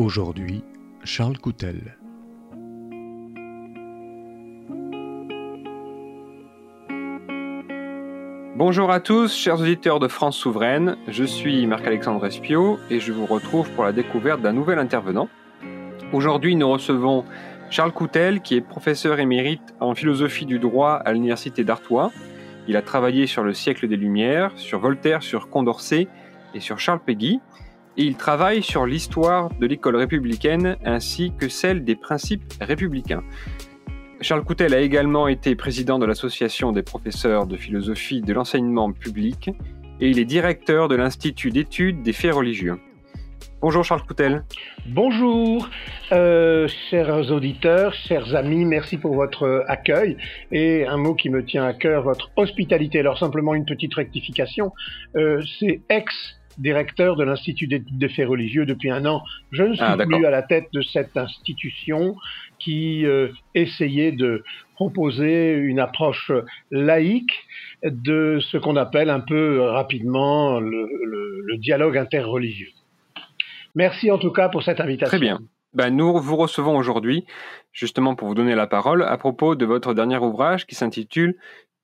Aujourd'hui, Charles Coutel. Bonjour à tous, chers auditeurs de France Souveraine. Je suis Marc-Alexandre Espio et je vous retrouve pour la découverte d'un nouvel intervenant. Aujourd'hui, nous recevons Charles Coutel, qui est professeur émérite en philosophie du droit à l'Université d'Artois. Il a travaillé sur le siècle des Lumières, sur Voltaire, sur Condorcet et sur Charles Péguy et il travaille sur l'histoire de l'école républicaine ainsi que celle des principes républicains. Charles Coutel a également été président de l'Association des professeurs de philosophie de l'enseignement public et il est directeur de l'Institut d'études des faits religieux. Bonjour Charles Coutel. Bonjour, euh, chers auditeurs, chers amis, merci pour votre accueil. Et un mot qui me tient à cœur, votre hospitalité. Alors simplement une petite rectification, euh, c'est ex directeur de l'Institut des faits religieux depuis un an. Je ne suis ah, plus à la tête de cette institution qui euh, essayait de proposer une approche laïque de ce qu'on appelle un peu rapidement le, dialogue interreligieux. Merci en tout cas pour cette invitation. Très bien. Ben, nous vous recevons aujourd'hui justement pour vous donner la parole à propos de votre dernier ouvrage qui s'intitule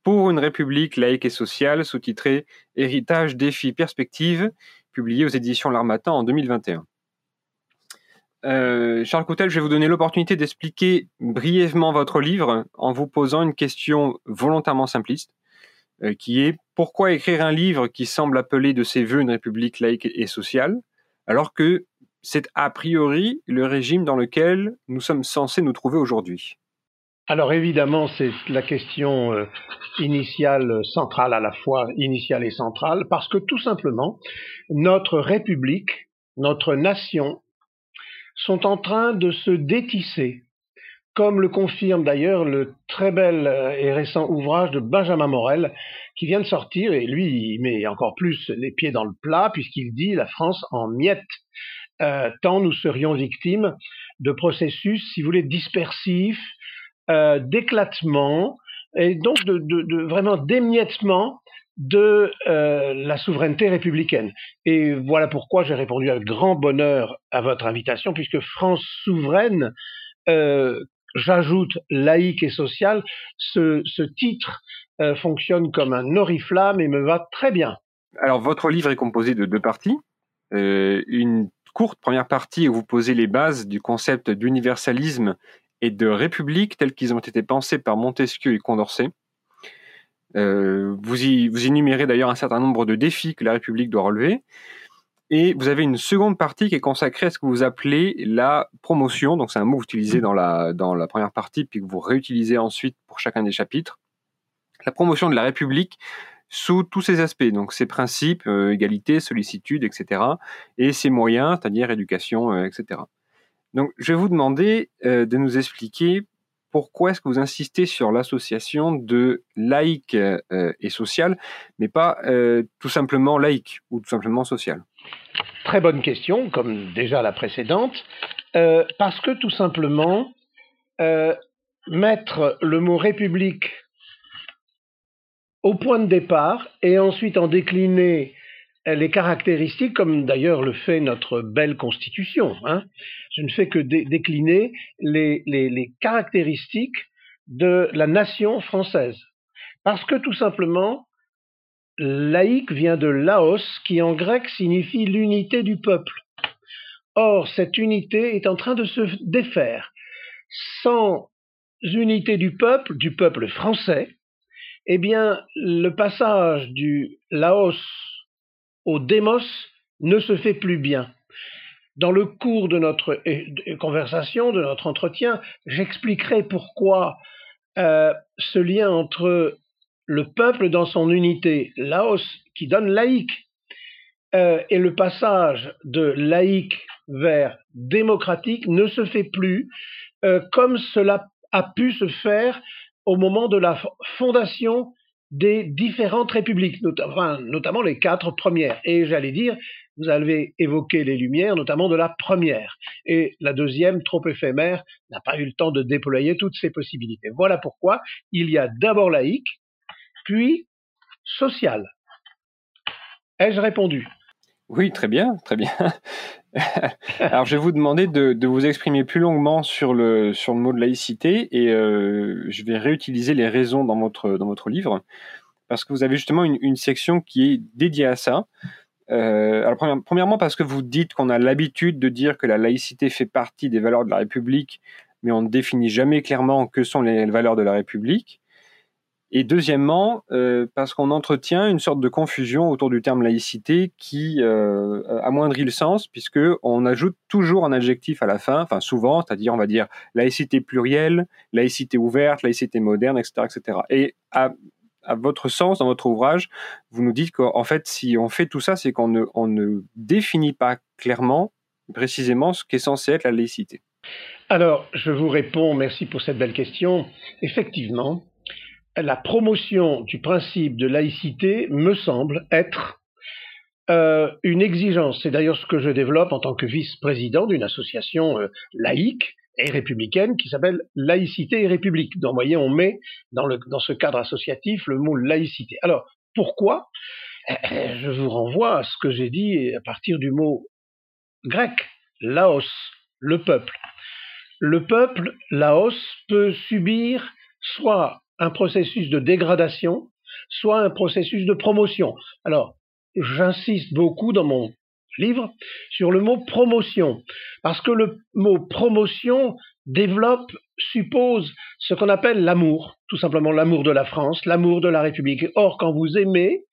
pour une république laïque et sociale, sous-titré Héritage, défis, perspectives, publié aux éditions L'Armatan en 2021. Euh, Charles Coutel, je vais vous donner l'opportunité d'expliquer brièvement votre livre en vous posant une question volontairement simpliste, euh, qui est pourquoi écrire un livre qui semble appeler de ses voeux une république laïque et sociale, alors que c'est a priori le régime dans lequel nous sommes censés nous trouver aujourd'hui? Alors évidemment, c'est la question euh, initiale, centrale à la fois, initiale et centrale, parce que tout simplement, notre République, notre nation, sont en train de se détisser, comme le confirme d'ailleurs le très bel euh, et récent ouvrage de Benjamin Morel, qui vient de sortir, et lui, il met encore plus les pieds dans le plat, puisqu'il dit la France en miettes. Euh, tant nous serions victimes de processus, si vous voulez, dispersifs, euh, d'éclatement et donc de, vraiment d'émiettement de euh, la souveraineté républicaine. Et voilà pourquoi j'ai répondu avec grand bonheur à votre invitation, puisque France souveraine, euh, j'ajoute laïque et sociale, ce, titre fonctionne comme un oriflamme et me va très bien. Alors votre livre est composé de deux parties. Une courte première partie où vous posez les bases du concept d'universalisme de république tels qu'ils ont été pensés par Montesquieu et Condorcet. Euh, vous, y, énumérez d'ailleurs un certain nombre de défis que la République doit relever. Et vous avez une seconde partie qui est consacrée à ce que vous appelez la promotion. Donc c'est un mot la, dans la première partie, puis que vous réutilisez ensuite pour chacun des chapitres. La promotion de la République sous tous ses aspects, donc ses principes, euh, égalité, sollicitude, etc., et ses moyens, c'est-à-dire éducation, euh, etc. Donc, je vais vous demander euh, de nous expliquer pourquoi est-ce que vous insistez sur l'association de laïque euh, et social, mais pas euh, tout simplement laïque ou tout simplement social. Très bonne question, comme déjà la précédente, parce que tout simplement, mettre le mot république au point de départ et ensuite en décliner les caractéristiques, comme d'ailleurs le fait notre belle constitution. Hein. Je ne fais que décliner les, les, les, caractéristiques de la nation française. Parce que tout simplement, laïque vient de laos, qui en grec signifie l'unité du peuple. Or, cette unité est en train de se défaire. Sans unité du peuple, du peuple français, eh bien, le passage du Laos au démos ne se fait plus bien. Dans le cours de notre conversation, de notre entretien, j'expliquerai pourquoi euh, ce lien entre le peuple dans son unité, Laos, qui donne laïque, euh, et le passage de laïque vers démocratique ne se fait plus euh, comme cela a pu se faire au moment de la fondation des différentes républiques, notamment les quatre premières. Et j'allais dire, vous avez évoqué les Lumières, notamment de la première. Et la deuxième, trop éphémère, n'a pas eu le temps de déployer toutes ces possibilités. Voilà pourquoi il y a d'abord laïque, puis social. Ai-je répondu? Oui, très bien, très bien. Alors, je vais vous demander de, vous exprimer plus longuement sur le, mot de laïcité et euh, je vais réutiliser les raisons dans votre, dans votre livre parce que vous avez justement une, section qui est dédiée à ça. Euh, alors, premièrement, parce que vous dites qu'on a l'habitude de dire que la laïcité fait partie des valeurs de la République, mais on ne définit jamais clairement que sont les valeurs de la République. Et deuxièmement, euh, parce qu'on entretient une sorte de confusion autour du terme laïcité qui euh, amoindrit le sens, puisque on ajoute toujours un adjectif à la fin, enfin souvent, c'est-à-dire on va dire laïcité plurielle, laïcité ouverte, laïcité moderne, etc., etc. Et à, votre sens, dans votre ouvrage, vous nous dites qu'en fait, si on fait tout ça, c'est qu'on ne, ne définit pas clairement, précisément, ce qu'est censé être la laïcité. Alors, je vous réponds, merci pour cette belle question. Effectivement, la promotion du principe de laïcité me semble être euh, une exigence. C'est d'ailleurs ce que je développe en tant que vice-président d'une association euh, laïque et républicaine qui s'appelle Laïcité et République. Donc, vous voyez, on met dans, ce cadre associatif le mot laïcité. Alors, pourquoi? Eh, Je vous renvoie à ce que j'ai dit à partir du mot grec, laos, le peuple. Le peuple, laos, peut subir soit un processus de dégradation, soit un processus de promotion. Alors, j'insiste beaucoup dans mon livre sur le mot promotion, parce que le mot promotion développe, suppose ce qu'on appelle l'amour, tout simplement l'amour de la France, l'amour de la République. Or, quand vous aimez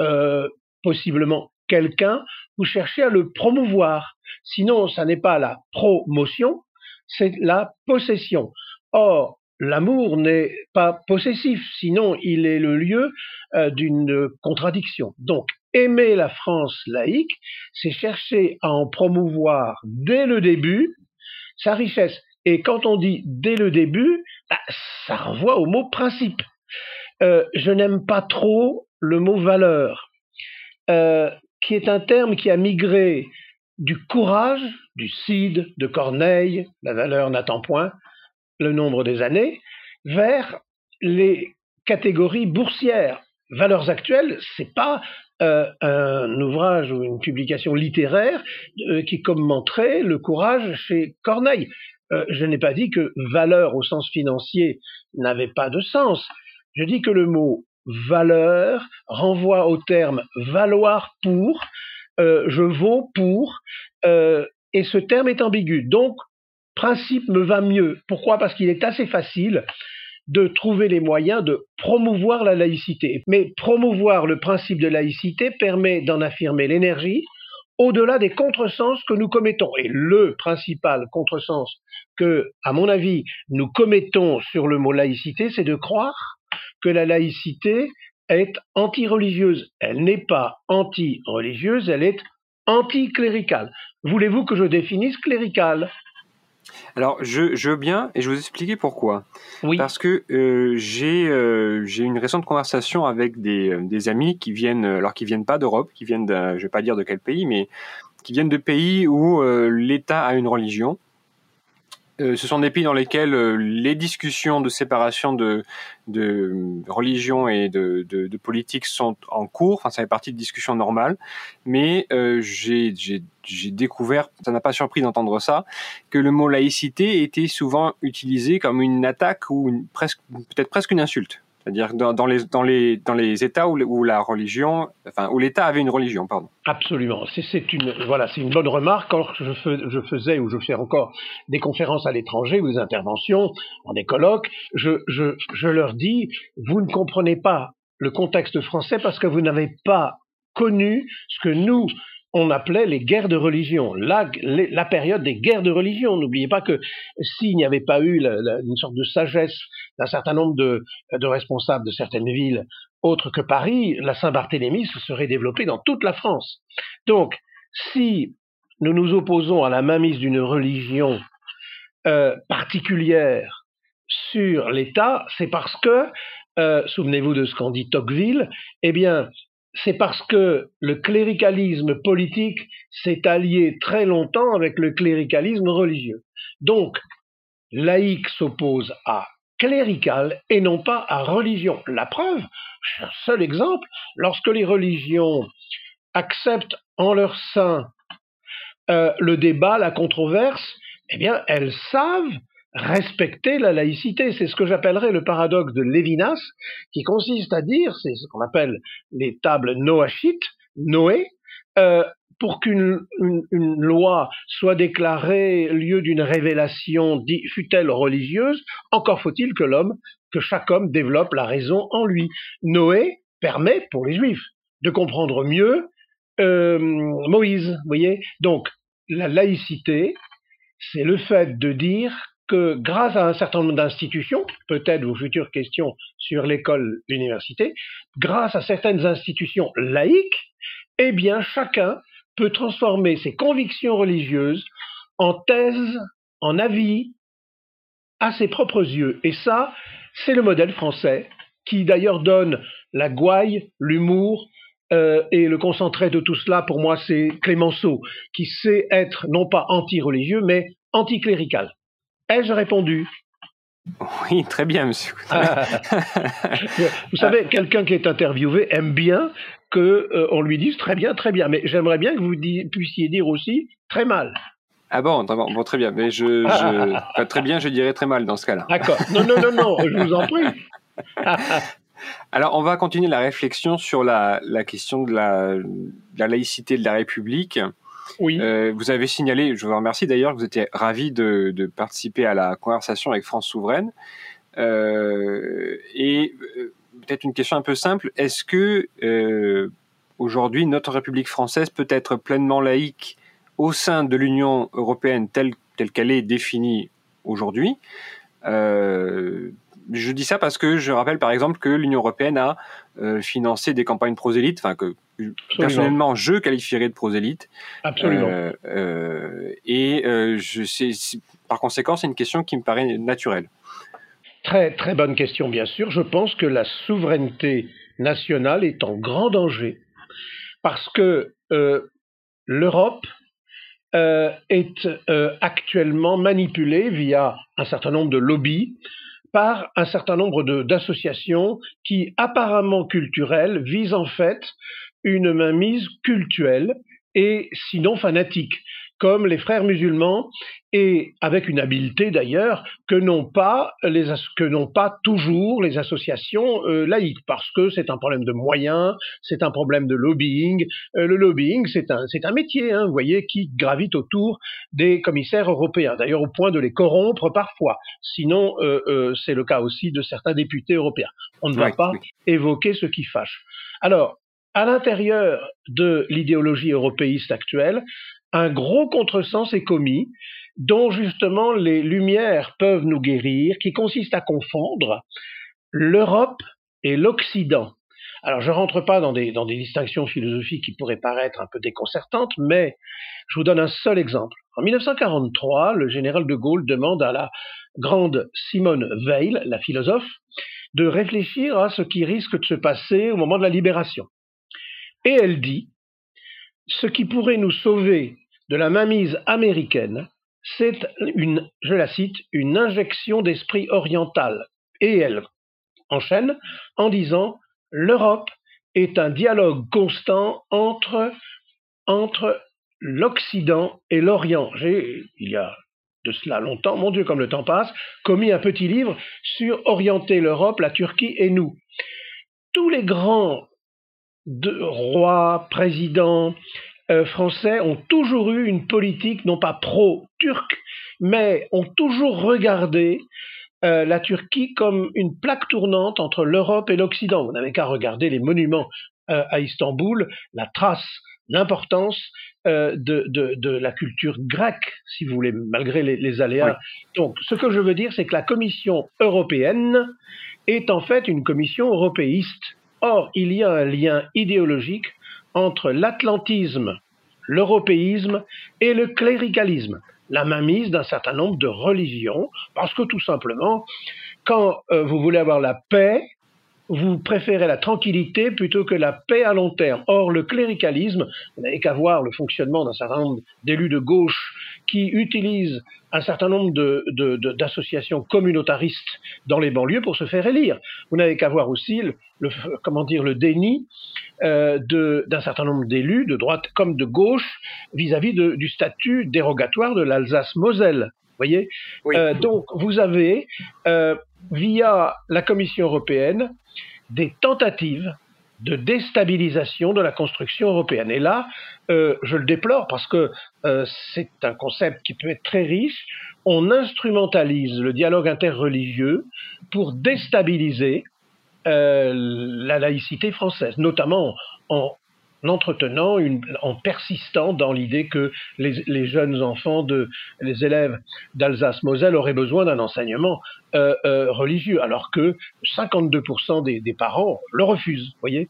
euh, possiblement quelqu'un, vous cherchez à le promouvoir. Sinon, ça n'est pas la promotion, c'est la possession. Or, l'amour n'est pas possessif, sinon il est le lieu euh, d'une contradiction. Donc, aimer la France laïque, c'est chercher à en promouvoir dès le début sa richesse. Et quand on dit dès le début, bah, ça renvoie au mot principe. Euh, je n'aime pas trop le mot valeur, euh, qui est un terme qui a migré du courage, du Cid, de Corneille, la valeur n'attend point, le nombre des années, vers les catégories boursières. Valeurs actuelles, c'est pas euh, un ouvrage ou une publication littéraire euh, qui commenterait le courage chez Corneille. Euh, je n'ai pas dit que valeur au sens financier n'avait pas de sens. Je dis que le mot valeur renvoie au terme valoir pour, je vaux pour, et ce terme est ambigu. Donc, principe me va mieux. Pourquoi? Parce qu'il est assez facile de trouver les moyens de promouvoir la laïcité. Mais promouvoir le principe de laïcité permet d'en affirmer l'énergie au-delà des contresens que nous commettons. Et le principal contresens que, à mon avis, nous commettons sur le mot laïcité, c'est de croire que la laïcité est anti-religieuse. Elle n'est pas anti-religieuse, elle est anti-cléricale. Voulez-vous que je définisse clérical? Alors, je, je, veux bien, et je vais vous expliquer pourquoi. Oui. Parce que euh, j'ai euh, j'ai une récente conversation avec des, euh, des amis qui viennent, alors qui viennent pas d'Europe, qui viennent, je vais pas dire de quel pays, mais qui viennent de pays où l'État a une religion euh, ce sont des pays dans lesquels euh, les discussions de séparation de, de religion et de, de, de, politique sont en cours. Enfin, ça fait partie de discussions normales. Mais euh, j'ai découvert, ça n'a pas surpris d'entendre ça, que le mot laïcité était souvent utilisé comme une attaque ou presque, peut-être presque une insulte. C'est-à-dire dans, les, États où, la religion, enfin où l'État avait une religion, pardon. Absolument. C'est une bonne remarque. Quand je, je, faisais ou je fais encore des conférences à l'étranger ou des interventions dans des colloques, je leur dis vous ne comprenez pas le contexte français parce que vous n'avez pas connu ce que nous on appelait les guerres de religion, la, période des guerres de religion. N'oubliez pas que s'il n'y avait pas eu une sorte de sagesse d'un certain nombre de, de, responsables de certaines villes autres que Paris, la Saint-Barthélemy se serait développée dans toute la France. Donc, si nous nous opposons à la mainmise d'une religion euh, particulière sur l'État, c'est parce que, euh, souvenez-vous de ce qu'en dit Tocqueville, eh bien, c'est parce que le cléricalisme politique s'est allié très longtemps avec le cléricalisme religieux. Donc, laïque s'oppose à clérical et non pas à religion. La preuve, un seul exemple, lorsque les religions acceptent en leur sein euh, le débat, la controverse, eh bien, elles savent respecter la laïcité. C'est ce que j'appellerais le paradoxe de Lévinas, qui consiste à dire, c'est ce qu'on appelle les tables noachites, Noé, euh, pour qu'une loi soit déclarée lieu d'une révélation, fut-elle religieuse, encore faut-il que l'homme, que chaque homme développe la raison en lui. Noé permet, pour les juifs, de comprendre mieux euh, Moïse, vous voyez. Donc, la laïcité, c'est le fait de dire que grâce à un certain nombre d'institutions, peut-être vos futures questions sur l'école, l'université, grâce à certaines institutions laïques, eh bien chacun peut transformer ses convictions religieuses en thèse, en avis, à ses propres yeux. Et ça, c'est le modèle français, qui d'ailleurs donne la gouaille, l'humour, euh, et le concentré de tout cela, pour moi, c'est Clémenceau, qui sait être non pas anti-religieux, mais anticlérical. Ai-je répondu? Oui, très bien, monsieur. Vous savez, quelqu'un qui est interviewé aime bien qu'on euh, lui dise très bien, très bien. Mais j'aimerais bien que vous puissiez dire aussi très mal. Ah bon, bon, très bien. Mais je, très bien, je dirais très mal dans ce cas-là. D'accord. Non, non, non, non, je vous en prie. Alors, on va continuer la réflexion sur la, question de la, laïcité de la République. Euh, vous avez signalé, je vous remercie d'ailleurs, que vous étiez ravi de, participer à la conversation avec France Souveraine. Euh, et euh, peut-être une question un peu simple. Est-ce que aujourd'hui notre République française peut être pleinement laïque au sein de l'Union européenne telle qu'elle est définie aujourd'hui? Je dis ça parce que je rappelle par exemple que l'Union européenne a euh, financé des campagnes prosélytes, enfin que personnellement je qualifierais de prosélytes. Absolument. Euh, euh, et je sais, par conséquent, c'est une question qui me paraît naturelle. Très très bonne question, bien sûr. Je pense que la souveraineté nationale est en grand danger parce que l'Europe est actuellement manipulée via un certain nombre de lobbies par un certain nombre d'associations qui, apparemment culturelles, visent en fait une mainmise cultuelle et sinon fanatique comme les frères musulmans, et avec une habileté d'ailleurs que n'ont pas les que n'ont pas toujours les associations euh, laïques, parce que c'est un problème de moyens, c'est un problème de lobbying. Euh, le lobbying, c'est un c'est un métier, hein, vous voyez, qui gravite autour des commissaires européens, d'ailleurs au point de les corrompre parfois. Sinon, euh, c'est le cas aussi de certains députés européens. On ne va pas évoquer ce qui fâche. Alors, à l'intérieur de l'idéologie européiste actuelle, un gros contresens est commis, dont justement les lumières peuvent nous guérir, qui consiste à confondre l'Europe et l'Occident. Alors, je ne rentre pas dans des, distinctions philosophiques qui pourraient paraître un peu déconcertantes, mais je vous donne un seul exemple. En 1943, le général de Gaulle demande à la grande Simone Weil, la philosophe, de réfléchir à ce qui risque de se passer au moment de la libération. Et elle dit, ce qui pourrait nous sauver de la mainmise américaine, c'est une, je la cite, une injection d'esprit oriental. Et elle enchaîne en disant l'Europe est un dialogue constant entre, entre l'Occident et l'Orient. J'ai, il y a de cela longtemps, mon Dieu, comme le temps passe, commis un petit livre sur orienter l'Europe, la Turquie et nous. Tous les grands rois, présidents, euh, français ont toujours eu une politique non pas pro-turque, mais ont toujours regardé euh, la Turquie comme une plaque tournante entre l'Europe et l'Occident. Vous n'avez qu'à regarder les monuments euh, à Istanbul, la trace, l'importance de, la culture grecque, si vous voulez, malgré les, aléas. Donc, ce que je veux dire, c'est que la Commission européenne est en fait une commission européiste. Or, il y a un lien idéologique entre l'atlantisme, l'européisme et le cléricalisme, la mainmise d'un certain nombre de religions, parce que tout simplement, quand euh, vous voulez avoir la paix, vous préférez la tranquillité plutôt que la paix à long terme. Or, le cléricalisme, vous n'avez qu'à voir le fonctionnement d'un certain nombre d'élus de gauche qui utilisent un certain nombre d'associations communautaristes dans les banlieues pour se faire élire. Vous n'avez qu'à voir aussi le, comment dire, le déni euh, d'un certain nombre d'élus, de droite comme de gauche, vis-à-vis du statut dérogatoire de l'Alsace-Moselle. Voyez? Euh, Donc, vous avez, euh, via la Commission européenne, des tentatives de déstabilisation de la construction européenne. Et là, euh, je le déplore parce que euh, c'est un concept qui peut être très riche. On instrumentalise le dialogue interreligieux pour déstabiliser euh, la laïcité française, notamment en entretenant, une, en persistant dans l'idée que les, jeunes enfants, les élèves d'Alsace-Moselle auraient besoin d'un enseignement euh, euh, religieux, alors que 52% des, des, parents le refusent, voyez.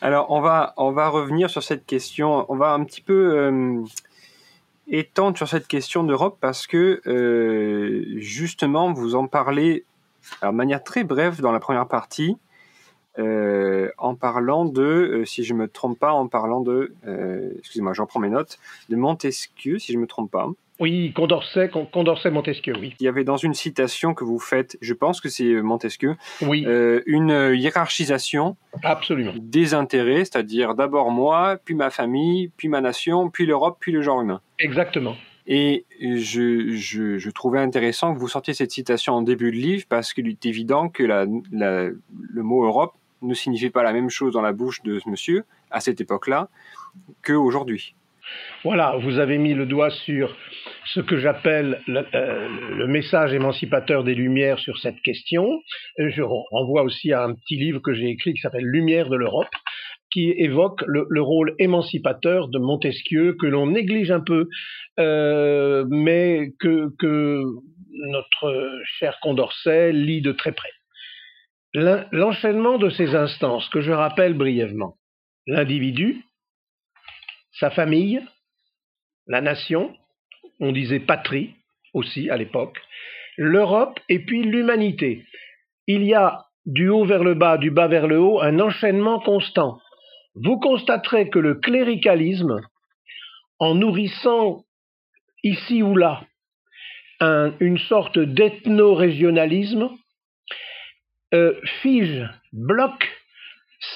Alors, on va, on va revenir sur cette question, on va un petit peu euh, étendre sur cette question d'Europe, parce que justement, vous en parlez de manière très brève dans la première partie, euh, en parlant de, euh, si je me trompe pas, en parlant de, euh, excusez-moi, j'en prends mes notes, de Montesquieu, si je me trompe pas. Oui, Condorcet, Condorcet, Montesquieu, oui. Il y avait dans une citation que vous faites, je pense que c'est Montesquieu, oui. une hiérarchisation Absolument. des intérêts, c'est-à-dire d'abord moi, puis ma famille, puis ma nation, puis l'Europe, puis le genre humain. Exactement. Et je, je, je, trouvais intéressant que vous sortiez cette citation en début de livre parce qu'il est évident que la, la, le mot Europe ne signifie pas la même chose dans la bouche de ce monsieur à cette époque-là qu'aujourd'hui. Voilà, vous avez mis le doigt sur ce que j'appelle le, euh, message émancipateur des Lumières sur cette question. Je renvoie aussi à un petit livre que j'ai écrit qui s'appelle Lumière de l'Europe, qui évoque le, rôle émancipateur de Montesquieu que l'on néglige un peu, euh, mais que notre cher Condorcet lit de très près. L'enchaînement de ces instances que je rappelle brièvement, l'individu, sa famille, la nation, on disait patrie aussi à l'époque, l'Europe et puis l'humanité. Il y a du haut vers le bas, du bas vers le haut, un enchaînement constant. Vous constaterez que le cléricalisme, en nourrissant ici ou là une sorte d'ethno-régionalisme, euh, fige, bloque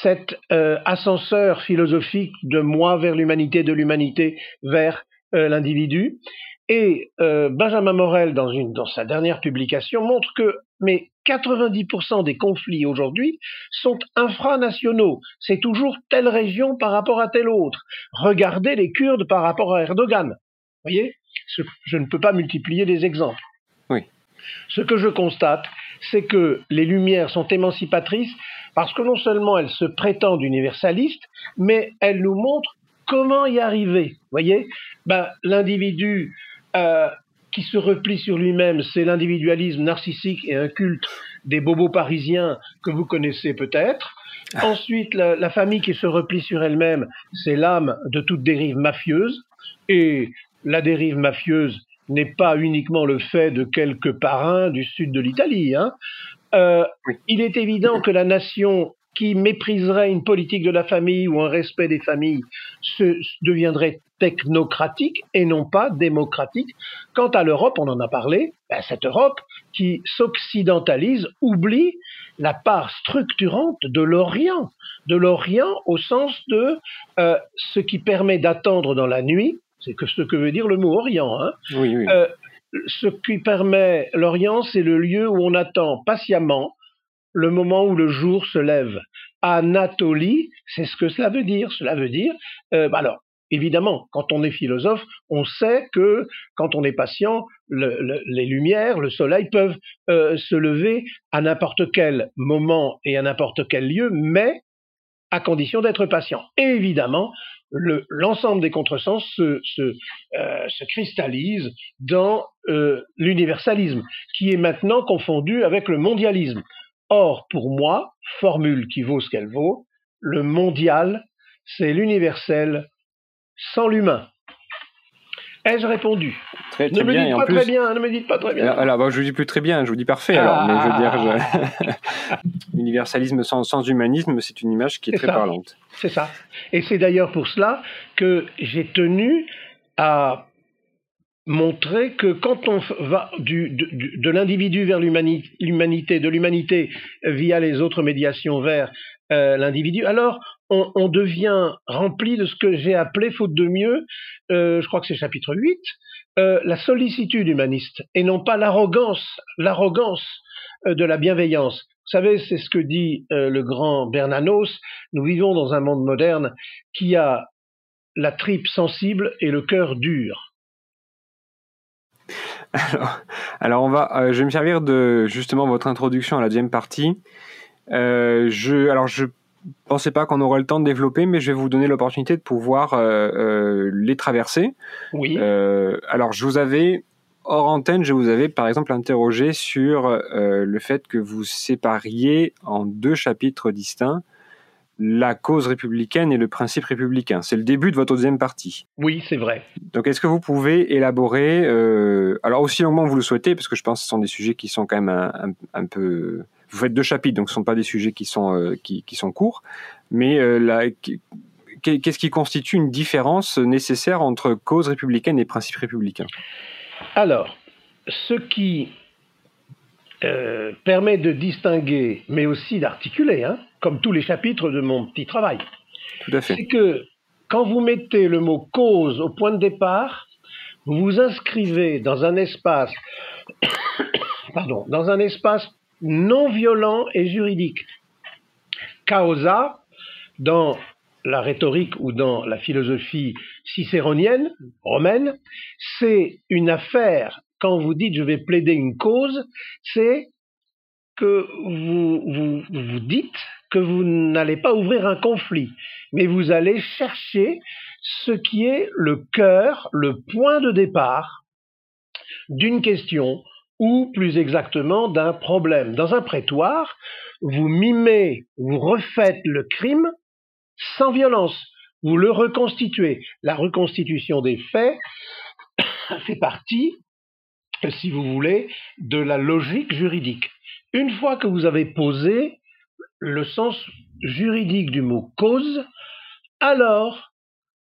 cet euh, ascenseur philosophique de moi vers l'humanité, de l'humanité vers euh, l'individu. Et Benjamin Morel, dans, une, dans sa dernière publication, montre que mais 90% des conflits aujourd'hui sont infranationaux. C'est toujours telle région par rapport à telle autre. Regardez les Kurdes par rapport à Erdogan. Vous voyez Je ne peux pas multiplier les exemples. Oui. Ce que je constate, c'est que les Lumières sont émancipatrices parce que non seulement elles se prétendent universalistes, mais elles nous montrent comment y arriver. Vous voyez? Ben, L'individu euh, qui se replie sur lui-même, c'est l'individualisme narcissique et un culte des bobos parisiens que vous connaissez peut-être. Ah. Ensuite, la, la, famille qui se replie sur elle-même, c'est l'âme de toute dérive mafieuse. Et la dérive mafieuse, n'est pas uniquement le fait de quelques parrains du sud de l'Italie. Hein. Euh, il est évident que la nation qui mépriserait une politique de la famille ou un respect des familles se, deviendrait technocratique et non pas démocratique. Quant à l'Europe, on en a parlé, ben cette Europe qui s'occidentalise oublie la part structurante de l'Orient, de l'Orient au sens de euh, ce qui permet d'attendre dans la nuit c'est que ce que veut dire le mot Orient. Hein. Euh, ce qui permet l'Orient, c'est le lieu où on attend patiemment le moment où le jour se lève. Anatolie, c'est ce que cela veut dire. Cela veut dire, euh, bah alors, évidemment, quand on est philosophe, on sait que quand on est patient, les lumières, le soleil peuvent euh, se lever à n'importe quel moment et à n'importe quel lieu, mais à condition d'être patient. Et évidemment, l'ensemble des contresens se, se, euh, se cristallise dans euh, l'universalisme, qui est maintenant confondu avec le mondialisme. Or, pour moi, formule qui vaut ce qu'elle vaut, le mondial, c'est l'universel sans l'humain. Ai-je répondu? Très, Ne me dites et en pas plus, très bien, ne me dites pas très bien. Alors, bah, je vous dis plus très bien, je vous dis parfait. Alors, mais je veux dire, Ah. je- l'universalisme sans, sans humanisme, c'est une image qui est, très ça. parlante. C'est ça. Et c'est d'ailleurs pour cela que j'ai tenu à montrer que quand on va du, de, du- de l'individu vers l'humani- l'humanité, de l'humanité via les autres médiations vers euh, l'individu, alors on, devient rempli de ce que j'ai appelé, faute de mieux, euh, je crois que c'est chapitre 8, euh, la sollicitude humaniste, et non pas l'arrogance, l'arrogance euh, de la bienveillance. Vous savez, c'est ce que dit le grand Bernanos, nous vivons dans un monde moderne qui a la tripe sensible et le cœur dur. Alors, alors on va, je vais me servir de justement votre introduction à la deuxième partie. Je, alors je pensais pas qu'on aurait le temps de développer, mais je vais vous donner l'opportunité de pouvoir euh, euh, les traverser. Oui. Euh, alors, je vous avais, hors antenne, je vous avais par exemple interrogé sur le fait que vous sépariez en deux chapitres distincts la cause républicaine et le principe républicain. C'est le début de votre deuxième partie. Oui, c'est vrai. Donc, est-ce que vous pouvez élaborer, alors aussi longuement que vous le souhaitez, parce que je pense que ce sont des sujets qui sont quand même un, un- un peu... Vous faites deux chapitres, donc ce ne sont pas des sujets qui sont, euh, qui, qui sont courts, mais euh, la- qu'est-ce qui constitue une différence nécessaire entre cause républicaine et principe républicain Alors, ce qui euh, permet de distinguer, mais aussi d'articuler, hein, comme tous les chapitres de mon petit travail, Tout à fait. c'est que quand vous mettez le mot cause au point de départ, vous vous inscrivez dans un espace, pardon, dans un espace non violent et juridique. Causa, dans la rhétorique ou dans la philosophie cicéronienne, romaine, c'est une affaire. Quand vous dites je vais plaider une cause, c'est que vous, dites que vous n'allez pas ouvrir un conflit, mais vous allez chercher ce qui est le cœur, le point de départ d'une question ou plus exactement d'un problème. Dans un prétoire, vous mimez, vous refaites le crime sans violence, vous le reconstituez. La reconstitution des faits fait partie, si vous voulez, de la logique juridique. Une fois que vous avez posé le sens juridique du mot cause, alors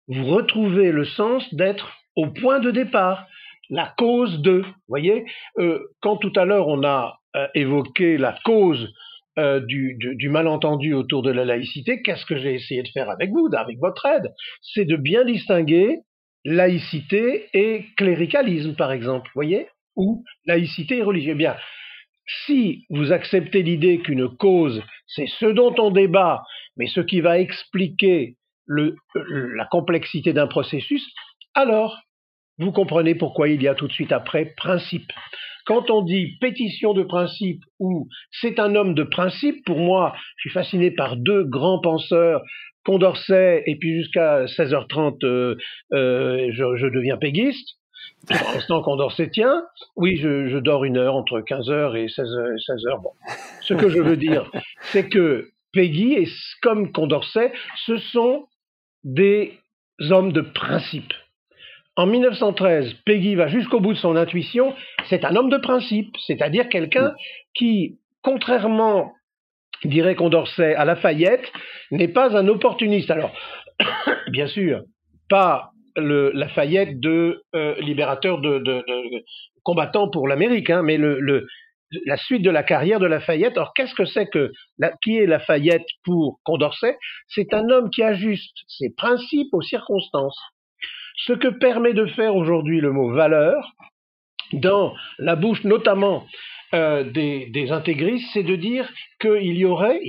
vous retrouvez le sens d'être au point de départ, la cause de. Vous voyez, euh, quand tout à l'heure on a euh, évoqué la cause euh, du, du, du, malentendu autour de la laïcité, qu'est-ce que j'ai essayé de faire avec vous, avec votre aide? C'est de bien distinguer laïcité et cléricalisme, par exemple, vous voyez Ou laïcité et religieux. Eh bien, si vous acceptez l'idée qu'une cause, c'est ce dont on débat, mais ce qui va expliquer la complexité d'un processus, alors vous comprenez pourquoi il y a tout de suite après principe. Quand on dit pétition de principe ou c'est un homme de principe, pour moi, je suis fasciné par deux grands penseurs, Condorcet et puis jusqu'à 16h30, euh, euh, je, je, deviens péguiste. Pour l'instant, Condorcet tient. Oui, je, dors une heure entre 15h et 16h. 16h. Bon. Ce que je veux dire, c'est que Peggy et comme Condorcet, ce sont des hommes de principe. En 1913, Peggy va jusqu'au bout de son intuition. C'est un homme de principe, c'est-à-dire quelqu'un qui, contrairement, dirait Condorcet, à Lafayette, n'est pas un opportuniste. Alors, bien sûr, pas le Lafayette de euh, libérateur de, combattant pour l'Amérique, hein, mais la suite de la carrière de Lafayette. Alors, qu'est-ce que c'est que la, qui est Lafayette pour Condorcet C'est un homme qui ajuste ses principes aux circonstances. Ce que permet de faire aujourd'hui le mot valeur, dans la bouche notamment euh, des, intégristes, c'est de dire qu'il y aurait,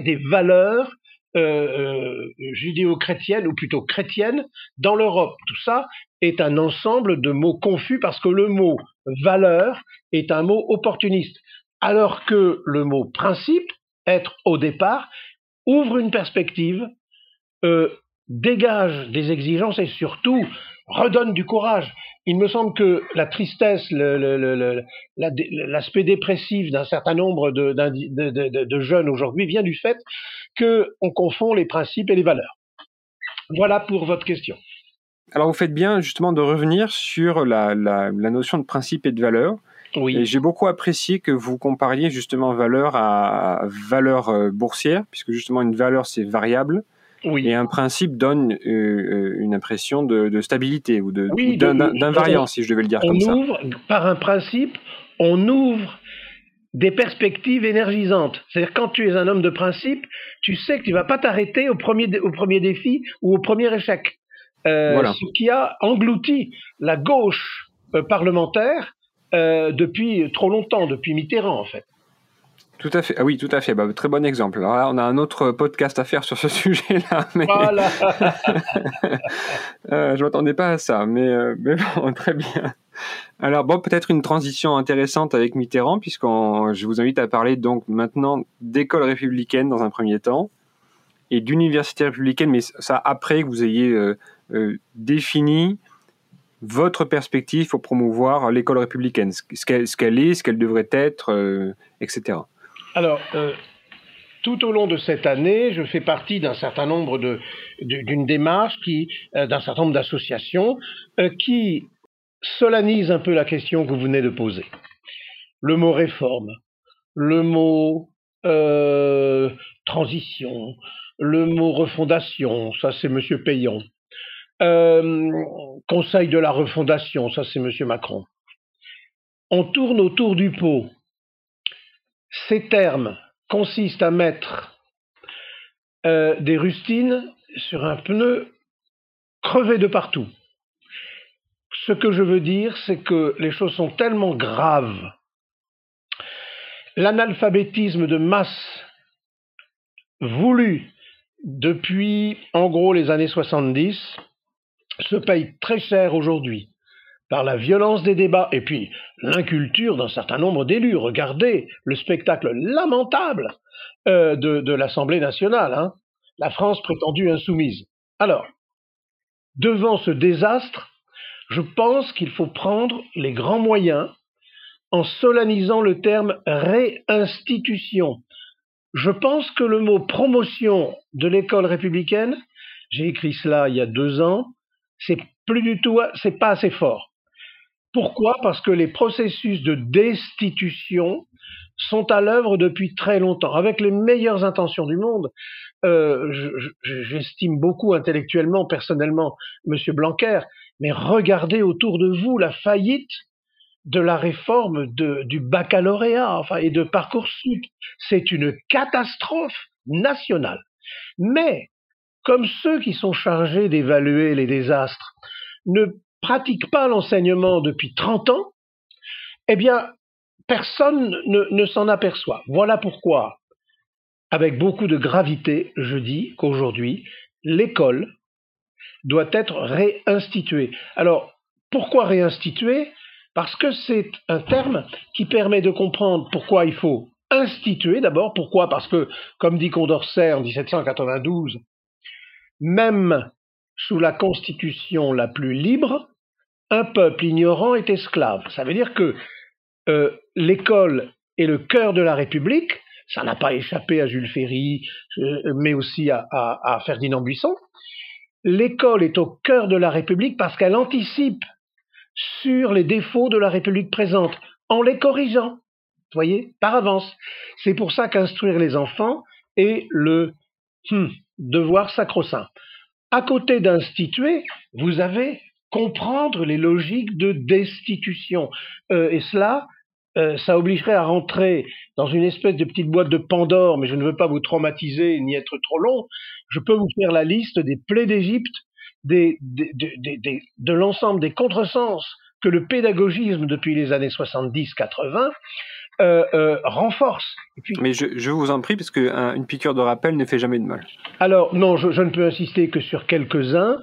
des valeurs euh, judéo-chrétiennes, ou plutôt chrétiennes, dans l'Europe. Tout ça est un ensemble de mots confus parce que le mot valeur est un mot opportuniste, alors que le mot principe, être au départ, ouvre une perspective euh, dégage des exigences et surtout redonne du courage. Il me semble que la tristesse, l'aspect dépressif d'un certain nombre de, de, de, de jeunes aujourd'hui vient du fait qu'on confond les principes et les valeurs. Voilà pour votre question. Alors vous faites bien justement de revenir sur la, la, la notion de principe et de valeur. Oui. J'ai beaucoup apprécié que vous compariez justement valeur à valeur euh, boursière, puisque justement une valeur c'est variable. Oui. Et un principe donne euh, une impression de, de, stabilité ou Oui, d'invariance, si je devais le dire on comme ça. ouvre, par un principe, on ouvre des perspectives énergisantes. C'est-à-dire quand tu es un homme de principe, tu sais que tu vas pas t'arrêter au premier, au premier défi ou au premier échec. Euh, Voilà. Ce qui a englouti la gauche euh, parlementaire euh, depuis trop longtemps, depuis Mitterrand en fait. Tout à fait. Ah oui, tout à fait. Bah, très bon exemple. Alors là, on a un autre podcast à faire sur ce sujet-là, mais Voilà. euh, je m'attendais pas à ça. Mais, euh, mais bon, très bien. Alors bon, peut-être une transition intéressante avec Mitterrand, puisqu'on, je vous invite à parler donc maintenant d'école républicaine dans un premier temps et d'université républicaine, mais ça après que vous ayez euh, défini votre perspective pour promouvoir l'école républicaine, ce qu'elle, est, ce qu'elle devrait être, etc. Alors, euh, tout au long de cette année, je fais partie d'un certain nombre de d'une démarche qui, euh, d'un certain nombre d'associations euh, qui solennise un peu la question que vous venez de poser. Le mot réforme, le mot transition, le mot refondation, ça c'est Monsieur Payon. Conseil de la refondation, ça c'est Monsieur Macron. On tourne autour du pot. Ces termes consistent à mettre euh, des rustines sur un pneu crevé de partout. Ce que je veux dire, c'est que les choses sont tellement graves. L'analphabétisme de masse voulu depuis, en gros, les années 70 se paye très cher aujourd'hui par la violence des débats et puis l'inculture d'un certain nombre d'élus. Regardez le spectacle lamentable euh, de, l'Assemblée nationale, hein, la France prétendue insoumise. Alors, devant ce désastre, je pense qu'il faut prendre les grands moyens en solennisant le terme réinstitution. Je pense que le mot promotion de l'école républicaine, j'ai écrit cela il y a deux ans, c'est plus du tout, c'est pas assez fort. Pourquoi? Parce que les processus de destitution sont à l'œuvre depuis très longtemps, avec les meilleures intentions du monde. Euh, je- je- J'estime beaucoup intellectuellement, personnellement, Monsieur Blanquer, mais regardez autour de vous la faillite de la réforme du baccalauréat et de Parcoursup. C'est une catastrophe nationale. Mais, comme ceux qui sont chargés d'évaluer les désastres ne pratiquent pas l'enseignement depuis 30 ans, eh bien, personne ne, ne s'en aperçoit. Voilà pourquoi, avec beaucoup de gravité, je dis qu'aujourd'hui, l'école doit être réinstituée. Alors, pourquoi réinstituer? Parce que c'est un terme qui permet de comprendre pourquoi il faut instituer d'abord. Pourquoi? Parce que, comme dit Condorcet en 1792, même sous la constitution la plus libre, un peuple ignorant est esclave. Ça veut dire que euh, l'école est le cœur de la République. Ça n'a pas échappé à Jules Ferry, euh, mais aussi à, Ferdinand Buisson. L'école est au cœur de la République parce qu'elle anticipe sur les défauts de la République présente en les corrigeant, vous voyez, par avance. C'est pour ça qu'instruire les enfants est le hmm, devoir sacro-saint. À côté d'instituer, vous avez comprendre les logiques de destitution. Euh, et cela, euh, ça obligerait à rentrer dans une espèce de petite boîte de Pandore, mais je ne veux pas vous traumatiser ni être trop long. Je peux vous faire la liste des plaies d'Égypte, de l'ensemble des contresens que le pédagogisme depuis les années 70-80 euh, euh, renforce. Et puis, Mais je, je vous en prie, parce qu'une piqûre de rappel ne fait jamais de mal. alors, non, je, je ne peux insister que sur quelques-uns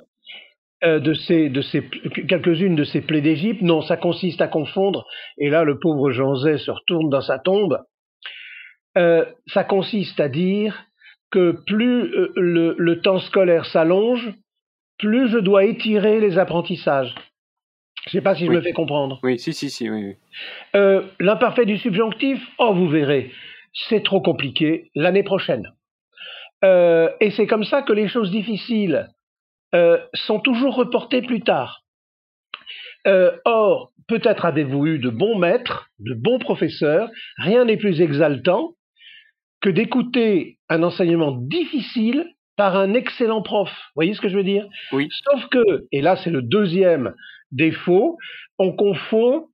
euh, de ces, de ces, quelques-unes de ces plaies d'Égypte. Non, ça consiste à confondre, et là, le pauvre Jean Zay se retourne dans sa tombe. Ça consiste à dire que plus le, le temps scolaire s'allonge, plus je dois étirer les apprentissages. Je ne sais pas si je Oui. me fais comprendre. Oui, si, si, si, oui. oui. Euh, L'imparfait du subjonctif, oh, vous verrez, c'est trop compliqué l'année prochaine. Euh, et c'est comme ça que les choses difficiles euh, sont toujours reportés plus tard. Or, peut-être avez-vous eu de bons maîtres, de bons professeurs, rien n'est plus exaltant que d'écouter un enseignement difficile par un excellent prof. Vous voyez ce que je veux dire? Oui. Sauf que, et là c'est le deuxième défaut, on confond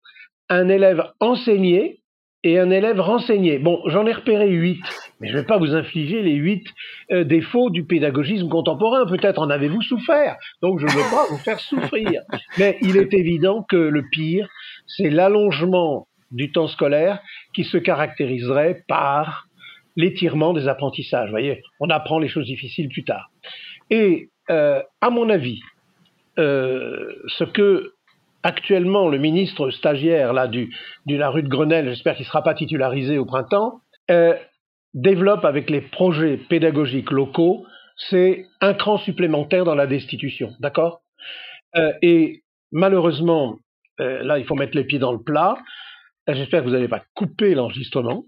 un élève enseigné et un élève renseigné. Bon, j'en ai repéré huit, mais je ne vais pas vous infliger les huit euh, défauts du pédagogisme contemporain. Peut-être en avez-vous souffert, donc je ne veux pas vous faire souffrir. Mais il est évident que le pire, c'est l'allongement du temps scolaire qui se caractériserait par l'étirement des apprentissages. Vous voyez, on apprend les choses difficiles plus tard. Et euh, à mon avis, euh, ce que actuellement le ministre stagiaire là du, de la rue de Grenelle, j'espère qu'il ne sera pas titularisé au printemps, euh, développe avec les projets pédagogiques locaux, c'est un cran supplémentaire dans la destitution, d'accord? Euh, Et malheureusement, là il faut mettre les pieds dans le plat. J'espère que vous n'allez pas couper l'enregistrement.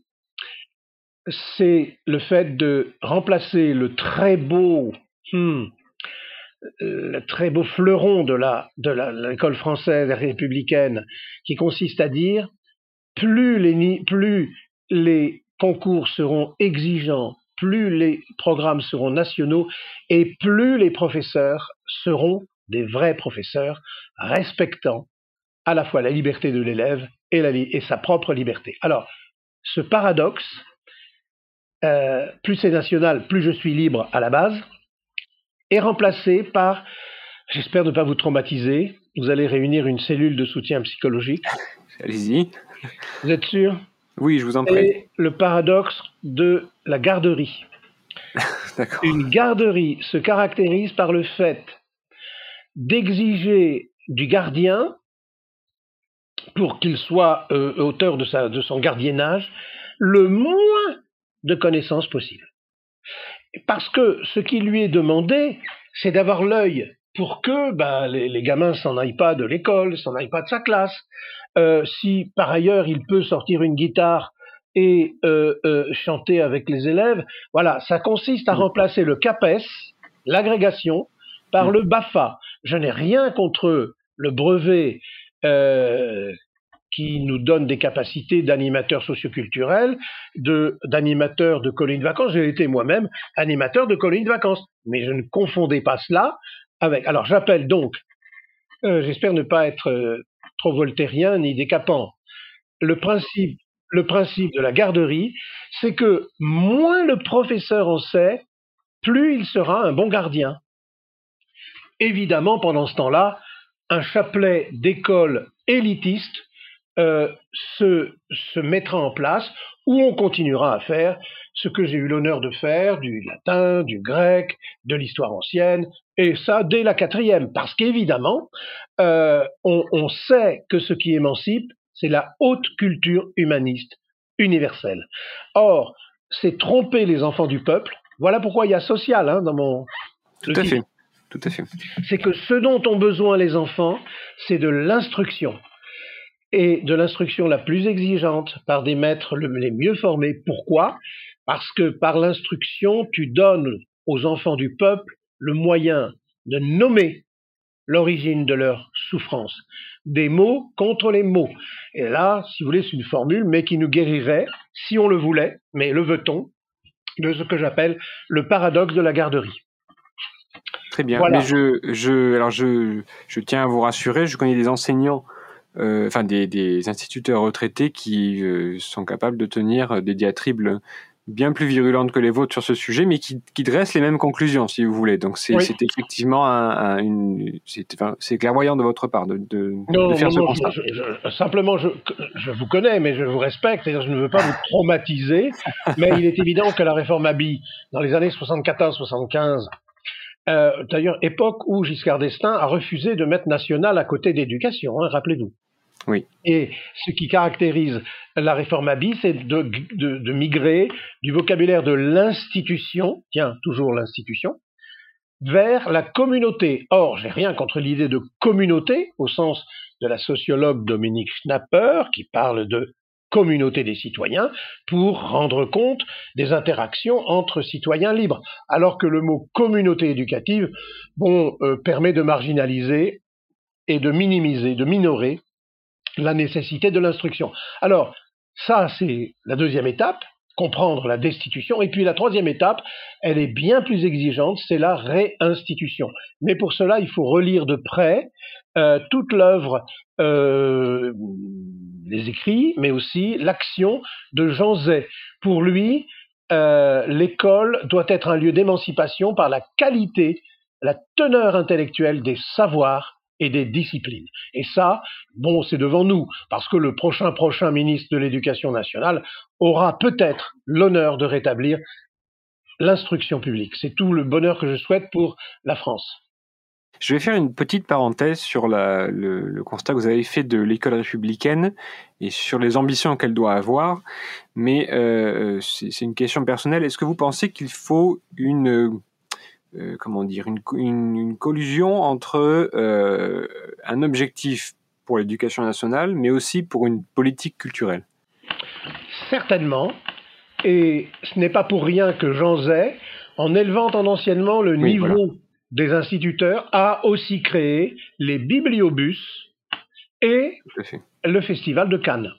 C'est le fait de remplacer le très beau hmm, le très beau fleuron de l'école française républicaine qui consiste à dire plus les plus les concours seront exigeants, plus les programmes seront nationaux et plus les professeurs seront des vrais professeurs respectant à la fois la liberté de l'élève et, et, sa propre liberté. Alors, ce paradoxe, euh, plus c'est national, plus je suis libre à la base, est remplacé par, j'espère ne pas vous traumatiser, vous allez réunir une cellule de soutien psychologique. Allez-y. Vous êtes sûr? Oui, je vous en prie. Et le paradoxe de la garderie. une garderie se caractérise par le fait d'exiger du gardien, pour qu'il soit euh, auteur de, sa, de son gardiennage, le moins de connaissances possible. Parce que ce qui lui est demandé, c'est d'avoir l'œil pour que bah, les, les, gamins s'en aillent pas de l'école, s'en aillent pas de sa classe. Euh, si par ailleurs il peut sortir une guitare et euh, euh, chanter avec les élèves, voilà, ça consiste à remplacer le CAPES, l'agrégation, par le BAFA. Je n'ai rien contre le brevet euh, qui nous donne des capacités d'animateur socioculturel, de d'animateur de colonies de vacances. J'ai été moi-même animateur de colonies de vacances, mais je ne confondais pas cela avec. Alors j'appelle donc, euh, j'espère ne pas être euh, trop voltairien ni décapant. Le principe, le principe de la garderie, c'est que moins le professeur en sait, plus il sera un bon gardien. Évidemment, pendant ce temps-là, un chapelet d'école élitiste euh, se, se, mettra en place où on continuera à faire ce que j'ai eu l'honneur de faire, du latin, du grec, de l'histoire ancienne, et ça dès la quatrième, parce qu'évidemment, euh, on, on sait que ce qui émancipe, c'est la haute culture humaniste universelle. Or, c'est tromper les enfants du peuple. Voilà pourquoi il y a social hein, dans mon. Tout à fait. Tout à fait. C'est que ce dont ont besoin les enfants, c'est de l'instruction et de l'instruction la plus exigeante par des maîtres les mieux formés. Pourquoi? Parce que par l'instruction, tu donnes aux enfants du peuple le moyen de nommer l'origine de leur souffrance. Des mots contre les mots. Et là, si vous voulez, c'est une formule, mais qui nous guérirait, si on le voulait, mais le veut-on, de ce que j'appelle le paradoxe de la garderie. Très bien. Voilà. Mais je, je, alors je, je tiens à vous rassurer, je connais des enseignants enfin des, des, instituteurs retraités qui euh, sont capables de tenir des diatribes bien plus virulentes que les vôtres sur ce sujet, mais qui, qui dressent les mêmes conclusions, si vous voulez. Donc c'est oui. effectivement un, un, une, c'est enfin, clairvoyant de votre part de, de, non, de faire non, ce non, constat. Je, je, simplement, je, je vous connais, mais je vous respecte. Je ne veux pas vous traumatiser, mais il est évident que la réforme Abi, dans les années 74-75, euh, d'ailleurs, époque où Giscard d'Estaing a refusé de mettre national à côté d'éducation, hein, rappelez-vous. Et ce qui caractérise la réforme Abi, c'est de, migrer du vocabulaire de l'institution, tiens, toujours l'institution, vers la communauté. Or, j'ai rien contre l'idée de communauté, au sens de la sociologue Dominique Schnapper, qui parle de communauté des citoyens pour rendre compte des interactions entre citoyens libres, alors que le mot communauté éducative bon, euh, permet de marginaliser et de minimiser, de minorer la nécessité de l'instruction. Alors, ça, c'est la deuxième étape comprendre la destitution. Et puis la troisième étape, elle est bien plus exigeante, c'est la réinstitution. Mais pour cela, il faut relire de près euh, toute l'œuvre, euh, les écrits, mais aussi l'action de Jean Zay. Pour lui, euh, l'école doit être un lieu d'émancipation par la qualité, la teneur intellectuelle des savoirs et des disciplines. Et ça, bon, c'est devant nous, parce que le prochain prochain ministre de l'Éducation nationale aura peut-être l'honneur de rétablir l'instruction publique. C'est tout le bonheur que je souhaite pour la France. Je vais faire une petite parenthèse sur le, constat que vous avez fait de l'école républicaine et sur les ambitions qu'elle doit avoir. Mais euh, c'est une question personnelle. Est-ce que vous pensez qu'il faut une euh, comment dire, une, collusion entre euh, un objectif pour l'éducation nationale, mais aussi pour une politique culturelle. Certainement. Et ce n'est pas pour rien que Jean Zay, en élevant tendanciellement le niveau des instituteurs, a aussi créé les bibliobus et le festival de Cannes.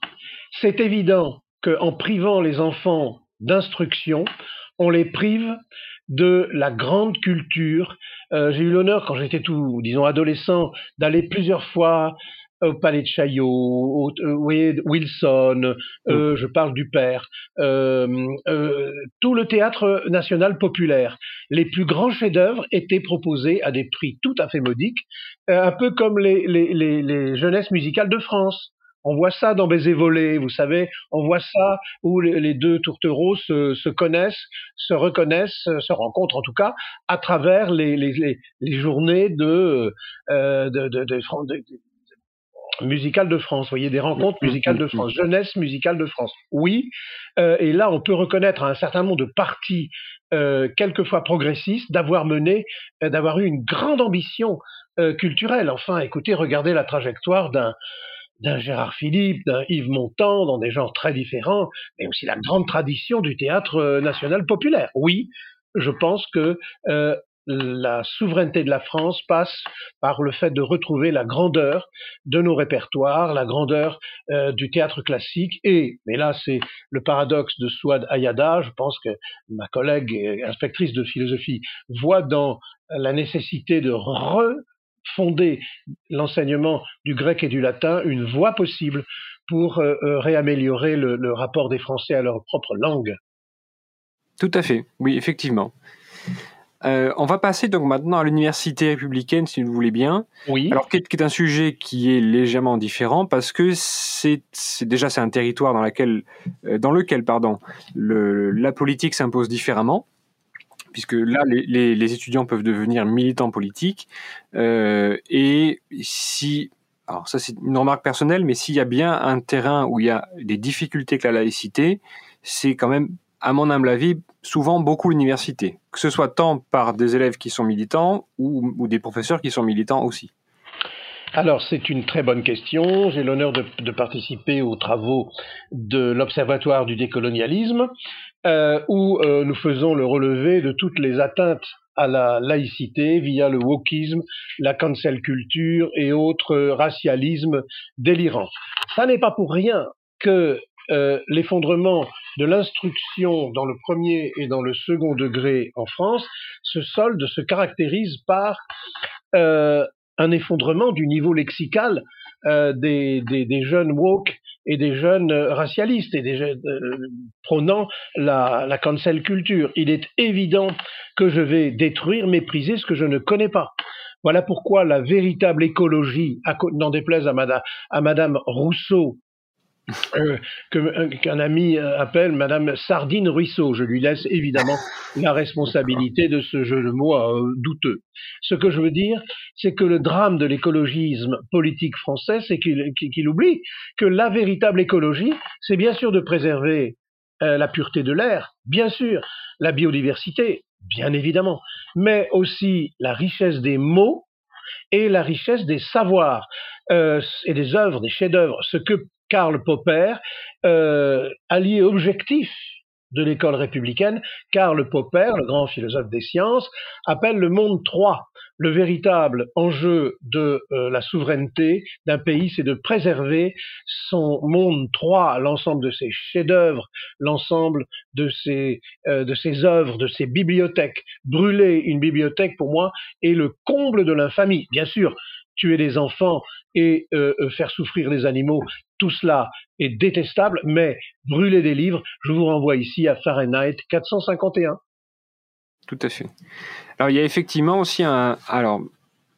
C'est évident qu'en privant les enfants d'instruction, on les prive de la grande culture. Euh, j'ai eu l'honneur, quand j'étais tout, disons, adolescent, d'aller plusieurs fois au Palais de Chaillot, au, euh, Wilson, euh, mm. je parle du père, tout le théâtre national populaire. Les plus grands chefs-d'œuvre étaient proposés à des prix tout à fait modiques, un peu comme les, les, les, les jeunesses musicales de France. On voit ça dans Baiser volé, vous savez, on voit ça où les deux tourtereaux se, se connaissent, se reconnaissent, se rencontrent en tout cas à travers les, les, les, journées de, euh, de, de, de, musicales de France, vous voyez, des rencontres musicales de France, jeunesse musicale de France. Oui, euh, et là on peut reconnaître un certain nombre de partis euh, quelquefois progressistes d'avoir mené, euh, d'avoir eu une grande ambition culturelle. Enfin, écoutez, regardez la trajectoire d'un d'un Gérard Philippe, d'un Yves Montand, dans des genres très différents, mais aussi la grande tradition du théâtre euh, national populaire. Oui, je pense que euh, la souveraineté de la France passe par le fait de retrouver la grandeur de nos répertoires, la grandeur euh, du théâtre classique et, mais là c'est le paradoxe de Souad Ayada, je pense que ma collègue inspectrice de philosophie voit dans la nécessité de re fonder l'enseignement du grec et du latin une voie possible pour euh, euh, réaméliorer le, rapport des Français à leur propre langue. Tout à fait, oui, effectivement. Euh, on va passer donc maintenant à l'université républicaine, si vous voulez bien. Oui. Alors, qui est, un sujet qui est légèrement différent parce que c'est déjà c'est un territoire dans lequel, dans lequel pardon, le, la politique s'impose différemment puisque là, les, étudiants peuvent devenir militants politiques. Euh, et si, alors ça c'est une remarque personnelle, mais s'il y a bien un terrain où il y a des difficultés avec la laïcité, c'est quand même, à mon humble avis, souvent beaucoup l'université, que ce soit tant par des élèves qui sont militants ou, des professeurs qui sont militants aussi. Alors, c'est une très bonne question. J'ai l'honneur de, participer aux travaux de l'Observatoire du décolonialisme, euh, où euh, nous faisons le relevé de toutes les atteintes à la laïcité via le wokisme, la cancel culture et autres racialismes délirants. Ça n'est pas pour rien que euh, l'effondrement de l'instruction dans le premier et dans le second degré en France se solde, se caractérise par euh, un effondrement du niveau lexical euh, des, des, des, jeunes woke et des jeunes racialistes et des jeunes euh, prônant la, cancel culture. Il est évident que je vais détruire, mépriser ce que je ne connais pas. Voilà pourquoi la véritable écologie, n'en déplaise à madame Rousseau, euh, qu'un ami euh, appelle Madame Sardine Ruisseau. Je lui laisse évidemment la responsabilité de ce jeu de mots euh, douteux. Ce que je veux dire, c'est que le drame de l'écologisme politique français, c'est qu'il oublie que la véritable écologie, c'est bien sûr de préserver la pureté de l'air, bien sûr, la biodiversité, bien évidemment, mais aussi la richesse des mots et la richesse des savoirs euh, et des œuvres, des chefs-d'œuvre. Ce que Karl Popper, euh, allié objectif de l'école républicaine, Karl Popper, le grand philosophe des sciences, appelle le monde 3. Le véritable enjeu de euh, la souveraineté d'un pays, c'est de préserver son monde 3, l'ensemble de ses chefs-d'œuvre, l'ensemble de ses, euh, de ses œuvres, de ses bibliothèques. Brûler une bibliothèque, pour moi, est le comble de l'infamie. Bien sûr, tuer des enfants et euh, euh, faire souffrir les animaux, tout cela est détestable, mais brûler des livres, je vous renvoie ici à Fahrenheit 451. Tout à fait. Alors il y a effectivement aussi un... Alors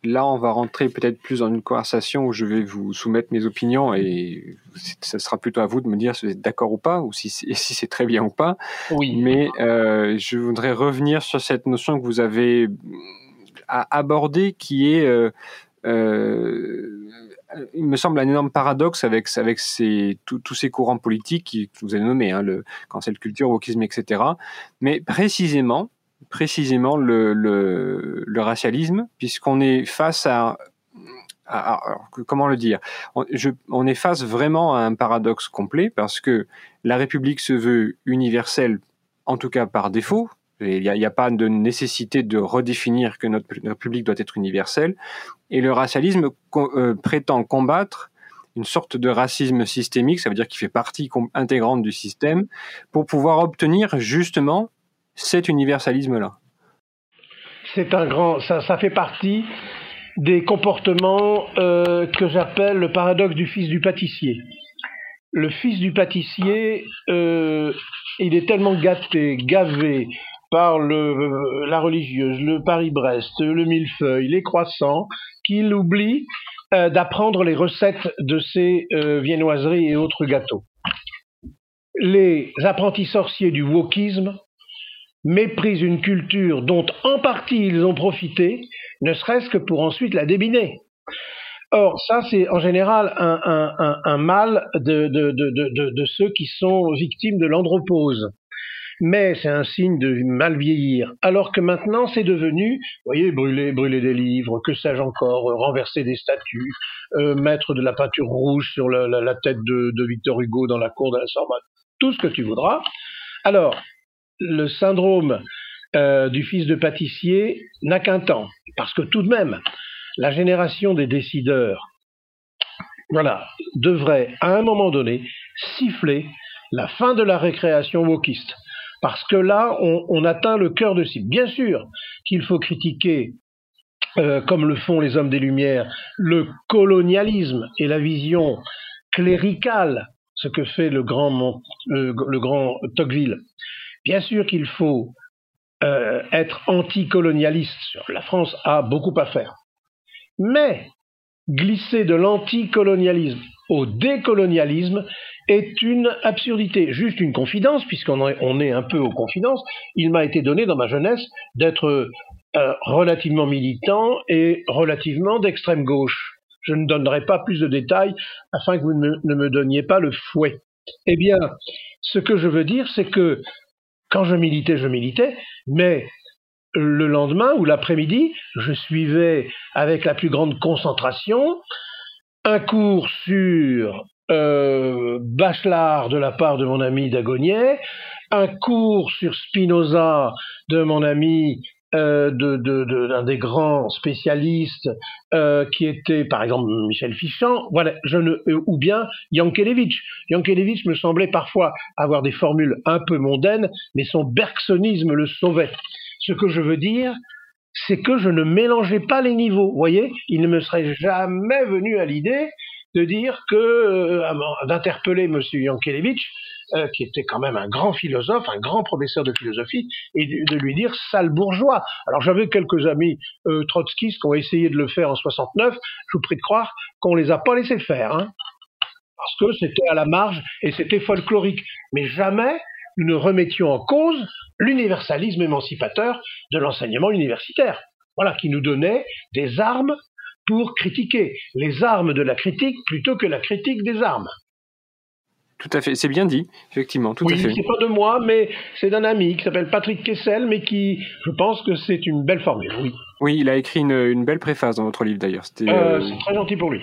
là, on va rentrer peut-être plus dans une conversation où je vais vous soumettre mes opinions et ce sera plutôt à vous de me dire si vous êtes d'accord ou pas, ou si, si c'est très bien ou pas. Oui. Mais euh, je voudrais revenir sur cette notion que vous avez abordée qui est euh, il me semble un énorme paradoxe avec, avec ces, tous ces courants politiques que vous avez nommés, hein, le cancel culture, wokisme, etc. Mais précisément, précisément le, le, racialisme, puisqu'on est face à, comment le dire? On est face vraiment à un paradoxe complet parce que la République se veut universelle, en tout cas par défaut, il n'y a, pas de nécessité de redéfinir que notre, République doit être universelle. Et le racialisme euh, prétend combattre une sorte de racisme systémique, ça veut dire qu'il fait partie intégrante du système, pour pouvoir obtenir justement cet universalisme-là. C'est un grand, ça, ça, fait partie des comportements euh, que j'appelle le paradoxe du fils du pâtissier. Le fils du pâtissier, euh, il est tellement gâté, gavé, par la religieuse, le Paris-Brest, le millefeuille, les croissants, qu'il oublie euh, d'apprendre les recettes de ces euh, viennoiseries et autres gâteaux. Les apprentis sorciers du wokisme méprisent une culture dont en partie ils ont profité, ne serait-ce que pour ensuite la débiner. Or, ça, c'est en général un, mal de, ceux qui sont victimes de l'andropause mais c'est un signe de mal vieillir. Alors que maintenant, c'est devenu, vous voyez, brûler, brûler des livres, que sais-je encore, euh, renverser des statues, euh, mettre de la peinture rouge sur la, tête de, de, Victor Hugo dans la cour de la Sorbonne, tout ce que tu voudras. Alors, le syndrome euh, du fils de pâtissier n'a qu'un temps, parce que tout de même, la génération des décideurs, voilà, devrait à un moment donné siffler la fin de la récréation wokiste. Parce que là, on, atteint le cœur de cible. Bien sûr qu'il faut critiquer, euh, comme le font les hommes des Lumières, le colonialisme et la vision cléricale, ce que fait le grand, le, grand Tocqueville. Bien sûr qu'il faut euh, être anticolonialiste. La France a beaucoup à faire. Mais glisser de l'anticolonialisme au décolonialisme est une absurdité. Juste une confidence, puisqu'on on est un peu aux confidences, il m'a été donné dans ma jeunesse d'être euh, relativement militant et relativement d'extrême gauche. Je ne donnerai pas plus de détails afin que vous ne me donniez pas le fouet. Eh bien, ce que je veux dire, c'est que quand je militais, je militais, mais le lendemain ou l'après-midi, je suivais avec la plus grande concentration un cours sur euh, Bachelard de la part de mon ami Dagonier, un cours sur Spinoza de mon ami euh, d'un de, de, des grands spécialistes euh, qui était par exemple Michel Fichant, voilà, je ne, euh, ou bien Yankelevitch. Yankelevitch me semblait parfois avoir des formules un peu mondaines, mais son bergsonisme le sauvait. Ce que je veux dire, c'est que je ne mélangeais pas les niveaux. Vous voyez, il ne me serait jamais venu à l'idée de dire que euh, d'interpeller M. Yankelevitch, euh, qui était quand même un grand philosophe, un grand professeur de philosophie, et de, lui dire sale bourgeois. Alors j'avais quelques amis euh, trotskistes qui ont essayé de le faire en 69. Je vous prie de croire qu'on les a pas laissés faire, hein, parce que c'était à la marge et c'était folklorique. Mais jamais nous ne remettions en cause l'universalisme émancipateur de l'enseignement universitaire. Voilà, qui nous donnait des armes pour critiquer, les armes de la critique plutôt que la critique des armes. Tout à fait, c'est bien dit, effectivement, tout oui, à fait. c'est pas de moi, mais c'est d'un ami qui s'appelle Patrick Kessel, mais qui, je pense que c'est une belle formule, oui. Oui, il a écrit une, belle préface dans votre livre d'ailleurs. Euh, euh, c'est très gentil pour lui.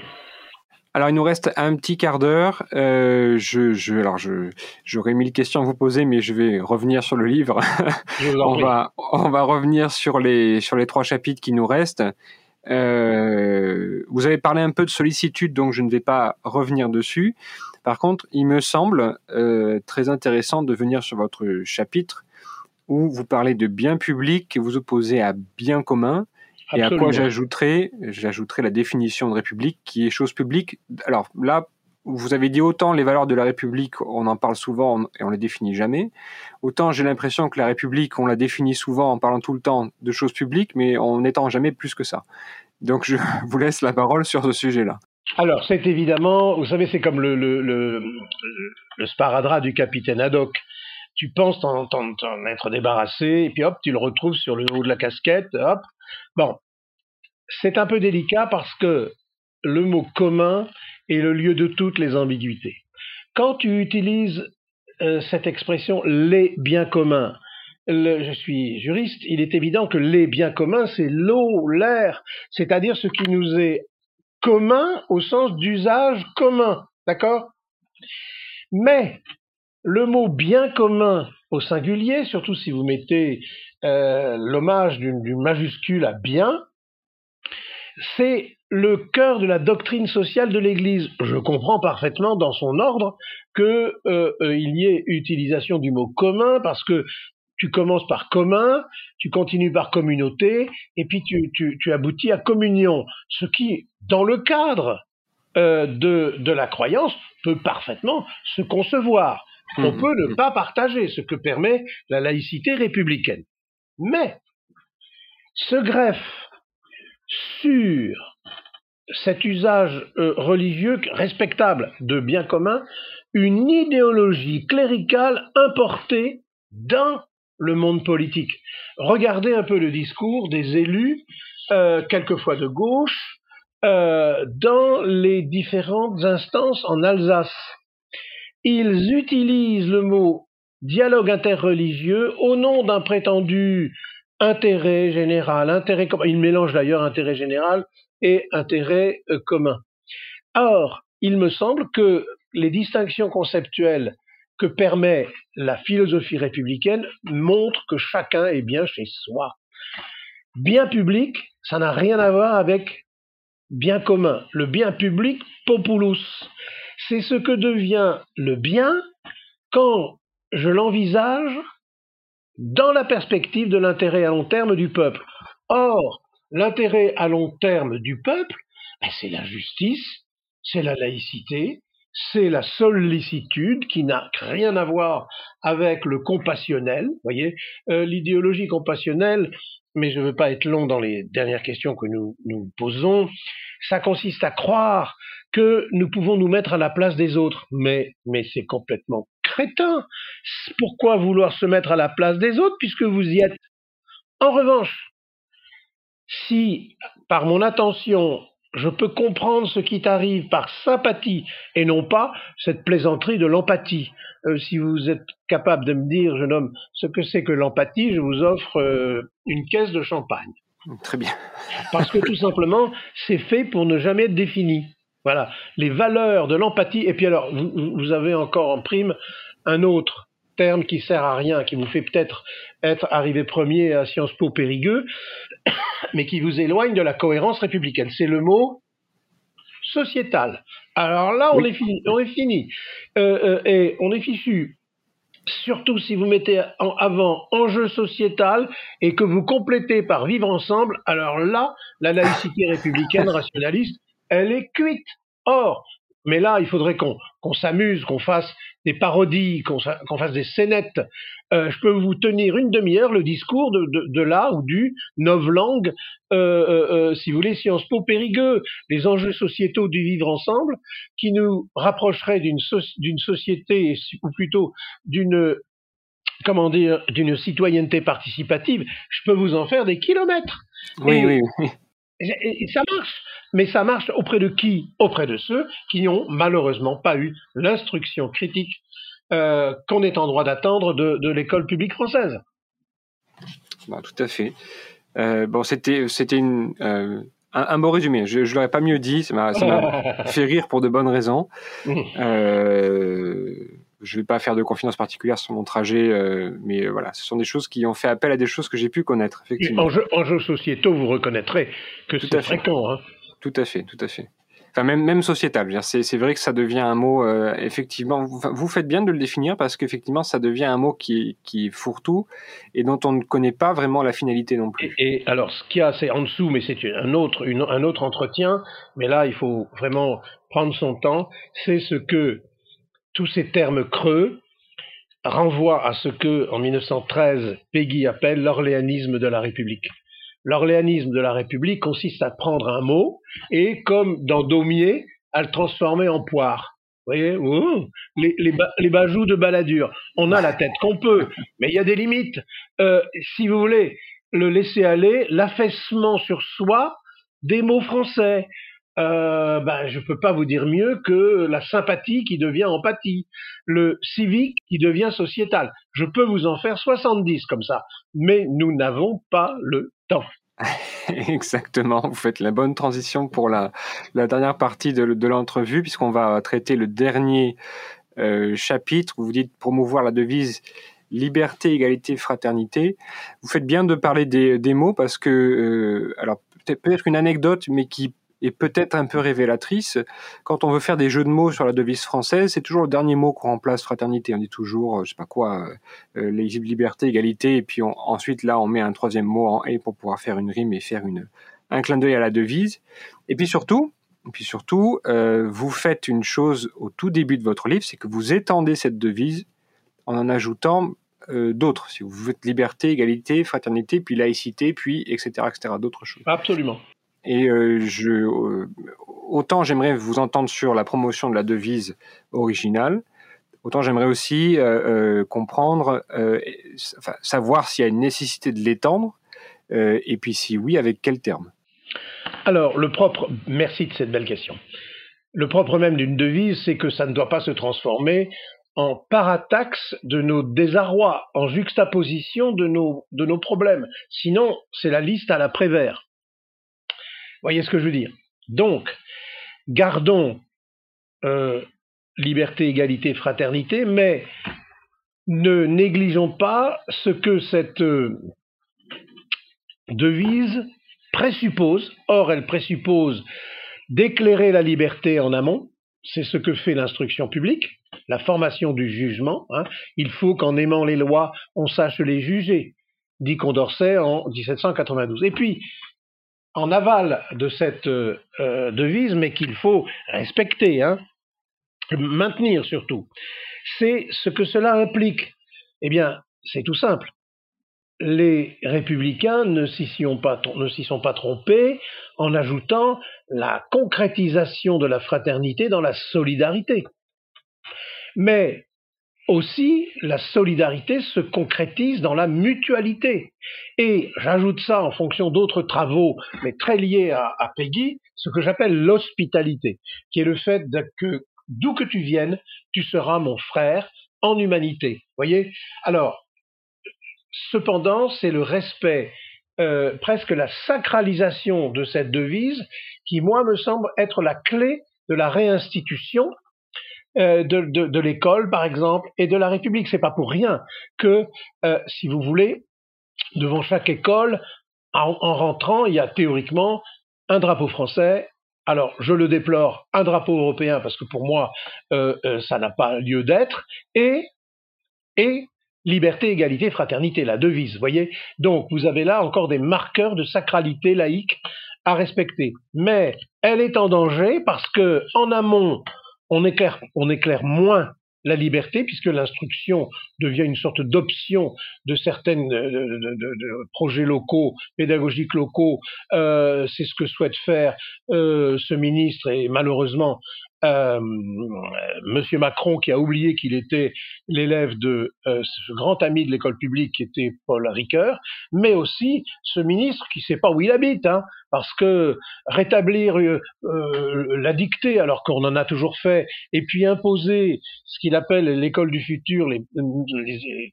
Alors, il nous reste un petit quart d'heure. Euh, je, je, alors, je, j'aurais mille questions à vous poser, mais je vais revenir sur le livre. on va, on va revenir sur les, sur les trois chapitres qui nous restent. Euh, vous avez parlé un peu de sollicitude, donc je ne vais pas revenir dessus. Par contre, il me semble euh, très intéressant de venir sur votre chapitre où vous parlez de bien public que vous opposez à bien commun. Et à quoi j'ajouterai, j'ajouterai la définition de république qui est chose publique. Alors là, vous avez dit autant les valeurs de la République, on en parle souvent et on les définit jamais. Autant j'ai l'impression que la République, on la définit souvent en parlant tout le temps de choses publiques, mais en n'étant jamais plus que ça. Donc je vous laisse la parole sur ce sujet-là. Alors c'est évidemment, vous savez, c'est comme le, le, le, le sparadrap du capitaine Haddock tu penses t'en, être débarrassé, et puis hop, tu le retrouves sur le haut de la casquette, hop. Bon, c'est un peu délicat parce que le mot commun est le lieu de toutes les ambiguïtés. Quand tu utilises euh, cette expression les biens communs, je suis juriste, il est évident que les biens communs, c'est l'eau, l'air, c'est-à-dire ce qui nous est commun au sens d'usage commun, d'accord? Mais le mot bien commun au singulier, surtout si vous mettez euh, l'hommage d'une majuscule à bien, c'est le cœur de la doctrine sociale de l'Église. Je comprends parfaitement dans son ordre qu'il euh, euh, y ait utilisation du mot commun parce que tu commences par commun, tu continues par communauté, et puis tu, tu, aboutis à communion, ce qui, dans le cadre de, de la croyance, peut parfaitement se concevoir. On mmh, peut ne mmh. pas partager, ce que permet la laïcité républicaine. Mais se greffe sur cet usage euh, religieux respectable de bien commun une idéologie cléricale importée dans le monde politique. Regardez un peu le discours des élus, euh, quelquefois de gauche, euh, dans les différentes instances en Alsace ils utilisent le mot dialogue interreligieux au nom d'un prétendu intérêt général, intérêt commun. Ils mélangent d'ailleurs intérêt général et intérêt euh, commun. Or, il me semble que les distinctions conceptuelles que permet la philosophie républicaine montrent que chacun est bien chez soi. Bien public, ça n'a rien à voir avec bien commun. Le bien public, populus c'est ce que devient le bien quand je l'envisage dans la perspective de l'intérêt à long terme du peuple. Or, l'intérêt à long terme du peuple, ben, c'est la justice, c'est la laïcité, c'est la sollicitude qui n'a rien à voir avec le compassionnel. voyez, euh, l'idéologie compassionnelle, mais je ne veux pas être long dans les dernières questions que nous nous posons, ça consiste à croire que nous pouvons nous mettre à la place des autres. Mais, mais c'est complètement crétin. Pourquoi vouloir se mettre à la place des autres puisque vous y êtes? En revanche, si par mon attention, je peux comprendre ce qui t'arrive par sympathie et non pas cette plaisanterie de l'empathie. Euh, si vous êtes capable de me dire, jeune homme, ce que c'est que l'empathie, je vous offre euh, une caisse de champagne. Très bien. Parce que tout simplement, c'est fait pour ne jamais être défini. Voilà, les valeurs de l'empathie. Et puis alors, vous, avez encore en prime un autre terme qui sert à rien, qui vous fait peut-être être arrivé premier à Sciences Po Périgueux, mais qui vous éloigne de la cohérence républicaine. C'est le mot sociétal. Alors là, on est fini. On est fini. Euh, euh, et on est fichu. Surtout si vous mettez en avant enjeu sociétal et que vous complétez par vivre ensemble, alors là, la laïcité républicaine rationaliste elle est cuite. Or, mais là, il faudrait qu'on s'amuse, qu'on fasse des parodies, qu'on fasse des scénettes. Euh, je peux vous tenir une demi-heure le discours de, de, là ou du novlangue, euh, euh, si vous voulez, Sciences Po Périgueux, les enjeux sociétaux du vivre ensemble, qui nous rapprocheraient d'une société, ou plutôt d'une comment dire, d'une citoyenneté participative. Je peux vous en faire des kilomètres. Oui, oui, oui. Et, ça marche. Mais ça marche auprès de qui? Auprès de ceux qui n'ont malheureusement pas eu l'instruction critique euh, qu'on est en droit d'attendre de, l'école publique française. Bah, tout à fait. Euh, bon, c'était c'était une euh, un, beau résumé. Je, je l'aurais pas mieux dit. Ça m'a fait rire pour de bonnes raisons. Mmh. Euh, je vais pas faire de confidence particulière sur mon trajet, euh, mais voilà, ce sont des choses qui ont fait appel à des choses que j'ai pu connaître. Effectivement. En jeux, sociétaux, vous reconnaîtrez que c'est fréquent. Hein. Tout à fait, tout à fait. Enfin, même, même sociétal. C'est vrai que ça devient un mot, euh, effectivement, vous, vous, faites bien de le définir parce qu'effectivement, ça devient un mot qui, qui fourre-tout et dont on ne connaît pas vraiment la finalité non plus. Et, alors, ce qu'il y a, c'est en dessous, mais c'est un autre, un autre entretien, mais là, il faut vraiment prendre son temps, c'est ce que tous ces termes creux renvoient à ce que, en 1913, Peggy appelle l'orléanisme de la République. L'orléanisme de la République consiste à prendre un mot et, comme dans Daumier, à le transformer en poire. Vous voyez? Les, les, bajoux de baladure. On a la tête qu'on peut, mais il y a des limites. Euh, si vous voulez, le laisser aller, l'affaissement sur soi des mots français. Ben, je ne peux pas vous dire mieux que la sympathie qui devient empathie, le civique qui devient sociétal. Je peux vous en faire 70 comme ça, mais nous n'avons pas le temps. Exactement, vous faites la bonne transition pour la, dernière partie de, l'entrevue, puisqu'on va traiter le dernier euh, chapitre. Vous dites promouvoir la devise liberté, égalité, fraternité. Vous faites bien de parler des, des mots parce que, euh, alors peut-être une anecdote, mais qui et peut-être un peu révélatrice. Quand on veut faire des jeux de mots sur la devise française, c'est toujours le dernier mot qu'on remplace fraternité. On dit toujours, euh, je sais pas quoi, euh, euh liberté, égalité, et puis ensuite là on met un troisième mot en et pour pouvoir faire une rime et faire un clin d'œil à la devise. Et puis surtout, et puis surtout, euh, vous faites une chose au tout début de votre livre, c'est que vous étendez cette devise en en ajoutant d'autres. Si vous faites liberté, égalité, fraternité, puis laïcité, puis etc. etc. d'autres choses. Absolument. Et euh, je, euh, autant j'aimerais vous entendre sur la promotion de la devise originale, autant j'aimerais aussi euh, comprendre, enfin, savoir s'il y a une nécessité de l'étendre, et puis si oui, avec quel terme. Alors, le propre, merci de cette belle question. Le propre même d'une devise, c'est que ça ne doit pas se transformer en parataxe de nos désarrois, en juxtaposition de nos, de nos problèmes. Sinon, c'est la liste à la Prévert voyez ce que je veux dire Donc, gardons euh, liberté, égalité, fraternité, mais ne négligeons pas ce que cette euh, devise présuppose. Or, elle présuppose d'éclairer la liberté en amont. C'est ce que fait l'instruction publique, la formation du jugement. Hein. Il faut qu'en aimant les lois, on sache les juger, dit Condorcet en 1792. Et puis, en aval de cette euh, devise, mais qu'il faut respecter, hein, maintenir surtout. C'est ce que cela implique. Eh bien, c'est tout simple. Les républicains ne s'y sont, sont pas trompés en ajoutant la concrétisation de la fraternité dans la solidarité. Mais aussi, la solidarité se concrétise dans la mutualité. Et j'ajoute ça en fonction d'autres travaux, mais très liés à, Peggy, ce que j'appelle l'hospitalité, qui est le fait que d'où que tu viennes, tu seras mon frère en humanité. Voyez? Alors, cependant, c'est le respect, euh, presque la sacralisation de cette devise, qui, moi, me semble être la clé de la réinstitution de, de, de l'école, par exemple, et de la République. C'est pas pour rien que, euh, si vous voulez, devant chaque école, en, rentrant, il y a théoriquement un drapeau français. Alors, je le déplore, un drapeau européen, parce que pour moi, euh, ça n'a pas lieu d'être, et, et liberté, égalité, fraternité, la devise, voyez Donc, vous avez là encore des marqueurs de sacralité laïque à respecter. Mais elle est en danger parce que, en amont, on éclaire, moins la liberté, puisque l'instruction devient une sorte d'option de certains de, projets locaux, pédagogiques locaux. Euh, c'est ce que souhaite faire euh, ce ministre, et malheureusement, euh, Monsieur Macron qui a oublié qu'il était l'élève de euh, ce grand ami de l'école publique qui était Paul Ricoeur, mais aussi ce ministre qui ne sait pas où il habite, hein, parce que rétablir euh, la dictée alors qu'on en a toujours fait, et puis imposer ce qu'il appelle l'école du futur, les,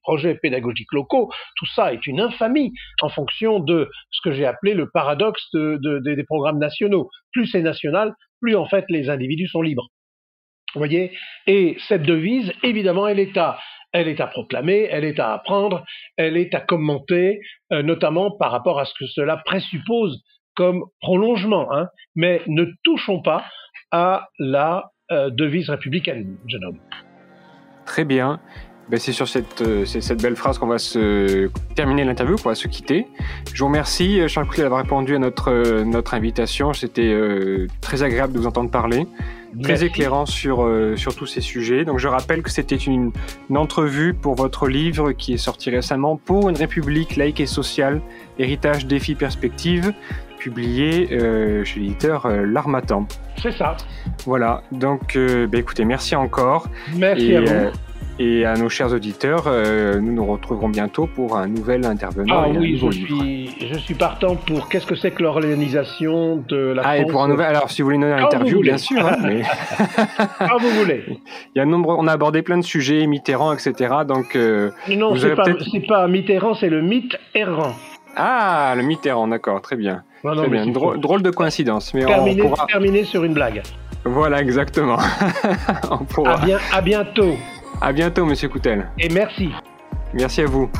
projets pédagogiques locaux, tout ça est une infamie en fonction de ce que j'ai appelé le paradoxe de, de, des programmes nationaux. Plus c'est national, plus en fait les individus sont libres. Vous voyez? Et cette devise, évidemment, elle est à, elle est à proclamer, elle est à apprendre, elle est à commenter, euh, notamment par rapport à ce que cela présuppose comme prolongement. Hein. Mais ne touchons pas à la euh, devise républicaine, jeune homme. Très bien. Ben c'est sur cette, euh, cette, belle phrase qu'on va se terminer l'interview, qu'on va se quitter. Je vous remercie, Charles Coutet, d'avoir répondu à notre, notre invitation. C'était très agréable de vous entendre parler très éclairant sur, euh, sur tous ces sujets. Donc je rappelle que c'était une, entrevue pour votre livre qui est sorti récemment pour une république laïque et sociale, héritage, défis, perspectives, publié euh, chez l'éditeur euh, L'Armatan. C'est ça. Voilà, donc bah, écoutez, merci encore. Merci à vous. Et à nos chers auditeurs, euh, nous nous retrouverons bientôt pour un nouvel intervenant. Ah oui, je suis, je suis partant pour qu'est-ce que c'est que l'organisation de la ah, France. Et pour un nouvel, alors si vous voulez une interview, bien sûr. Hein, mais... Quand vous voulez. Il y a nombre, on a abordé plein de sujets, Mitterrand, etc. Donc, euh, non, c'est pas, pas Mitterrand, c'est le mythe errant. Ah, le Mitterrand, d'accord, très bien. très bien. Drôle, de coïncidence. Mais terminer, on pourra... terminer sur une blague. Voilà, exactement. on pourra... à, bien, à bientôt. À bientôt, monsieur Coutel. Et merci. Merci à vous.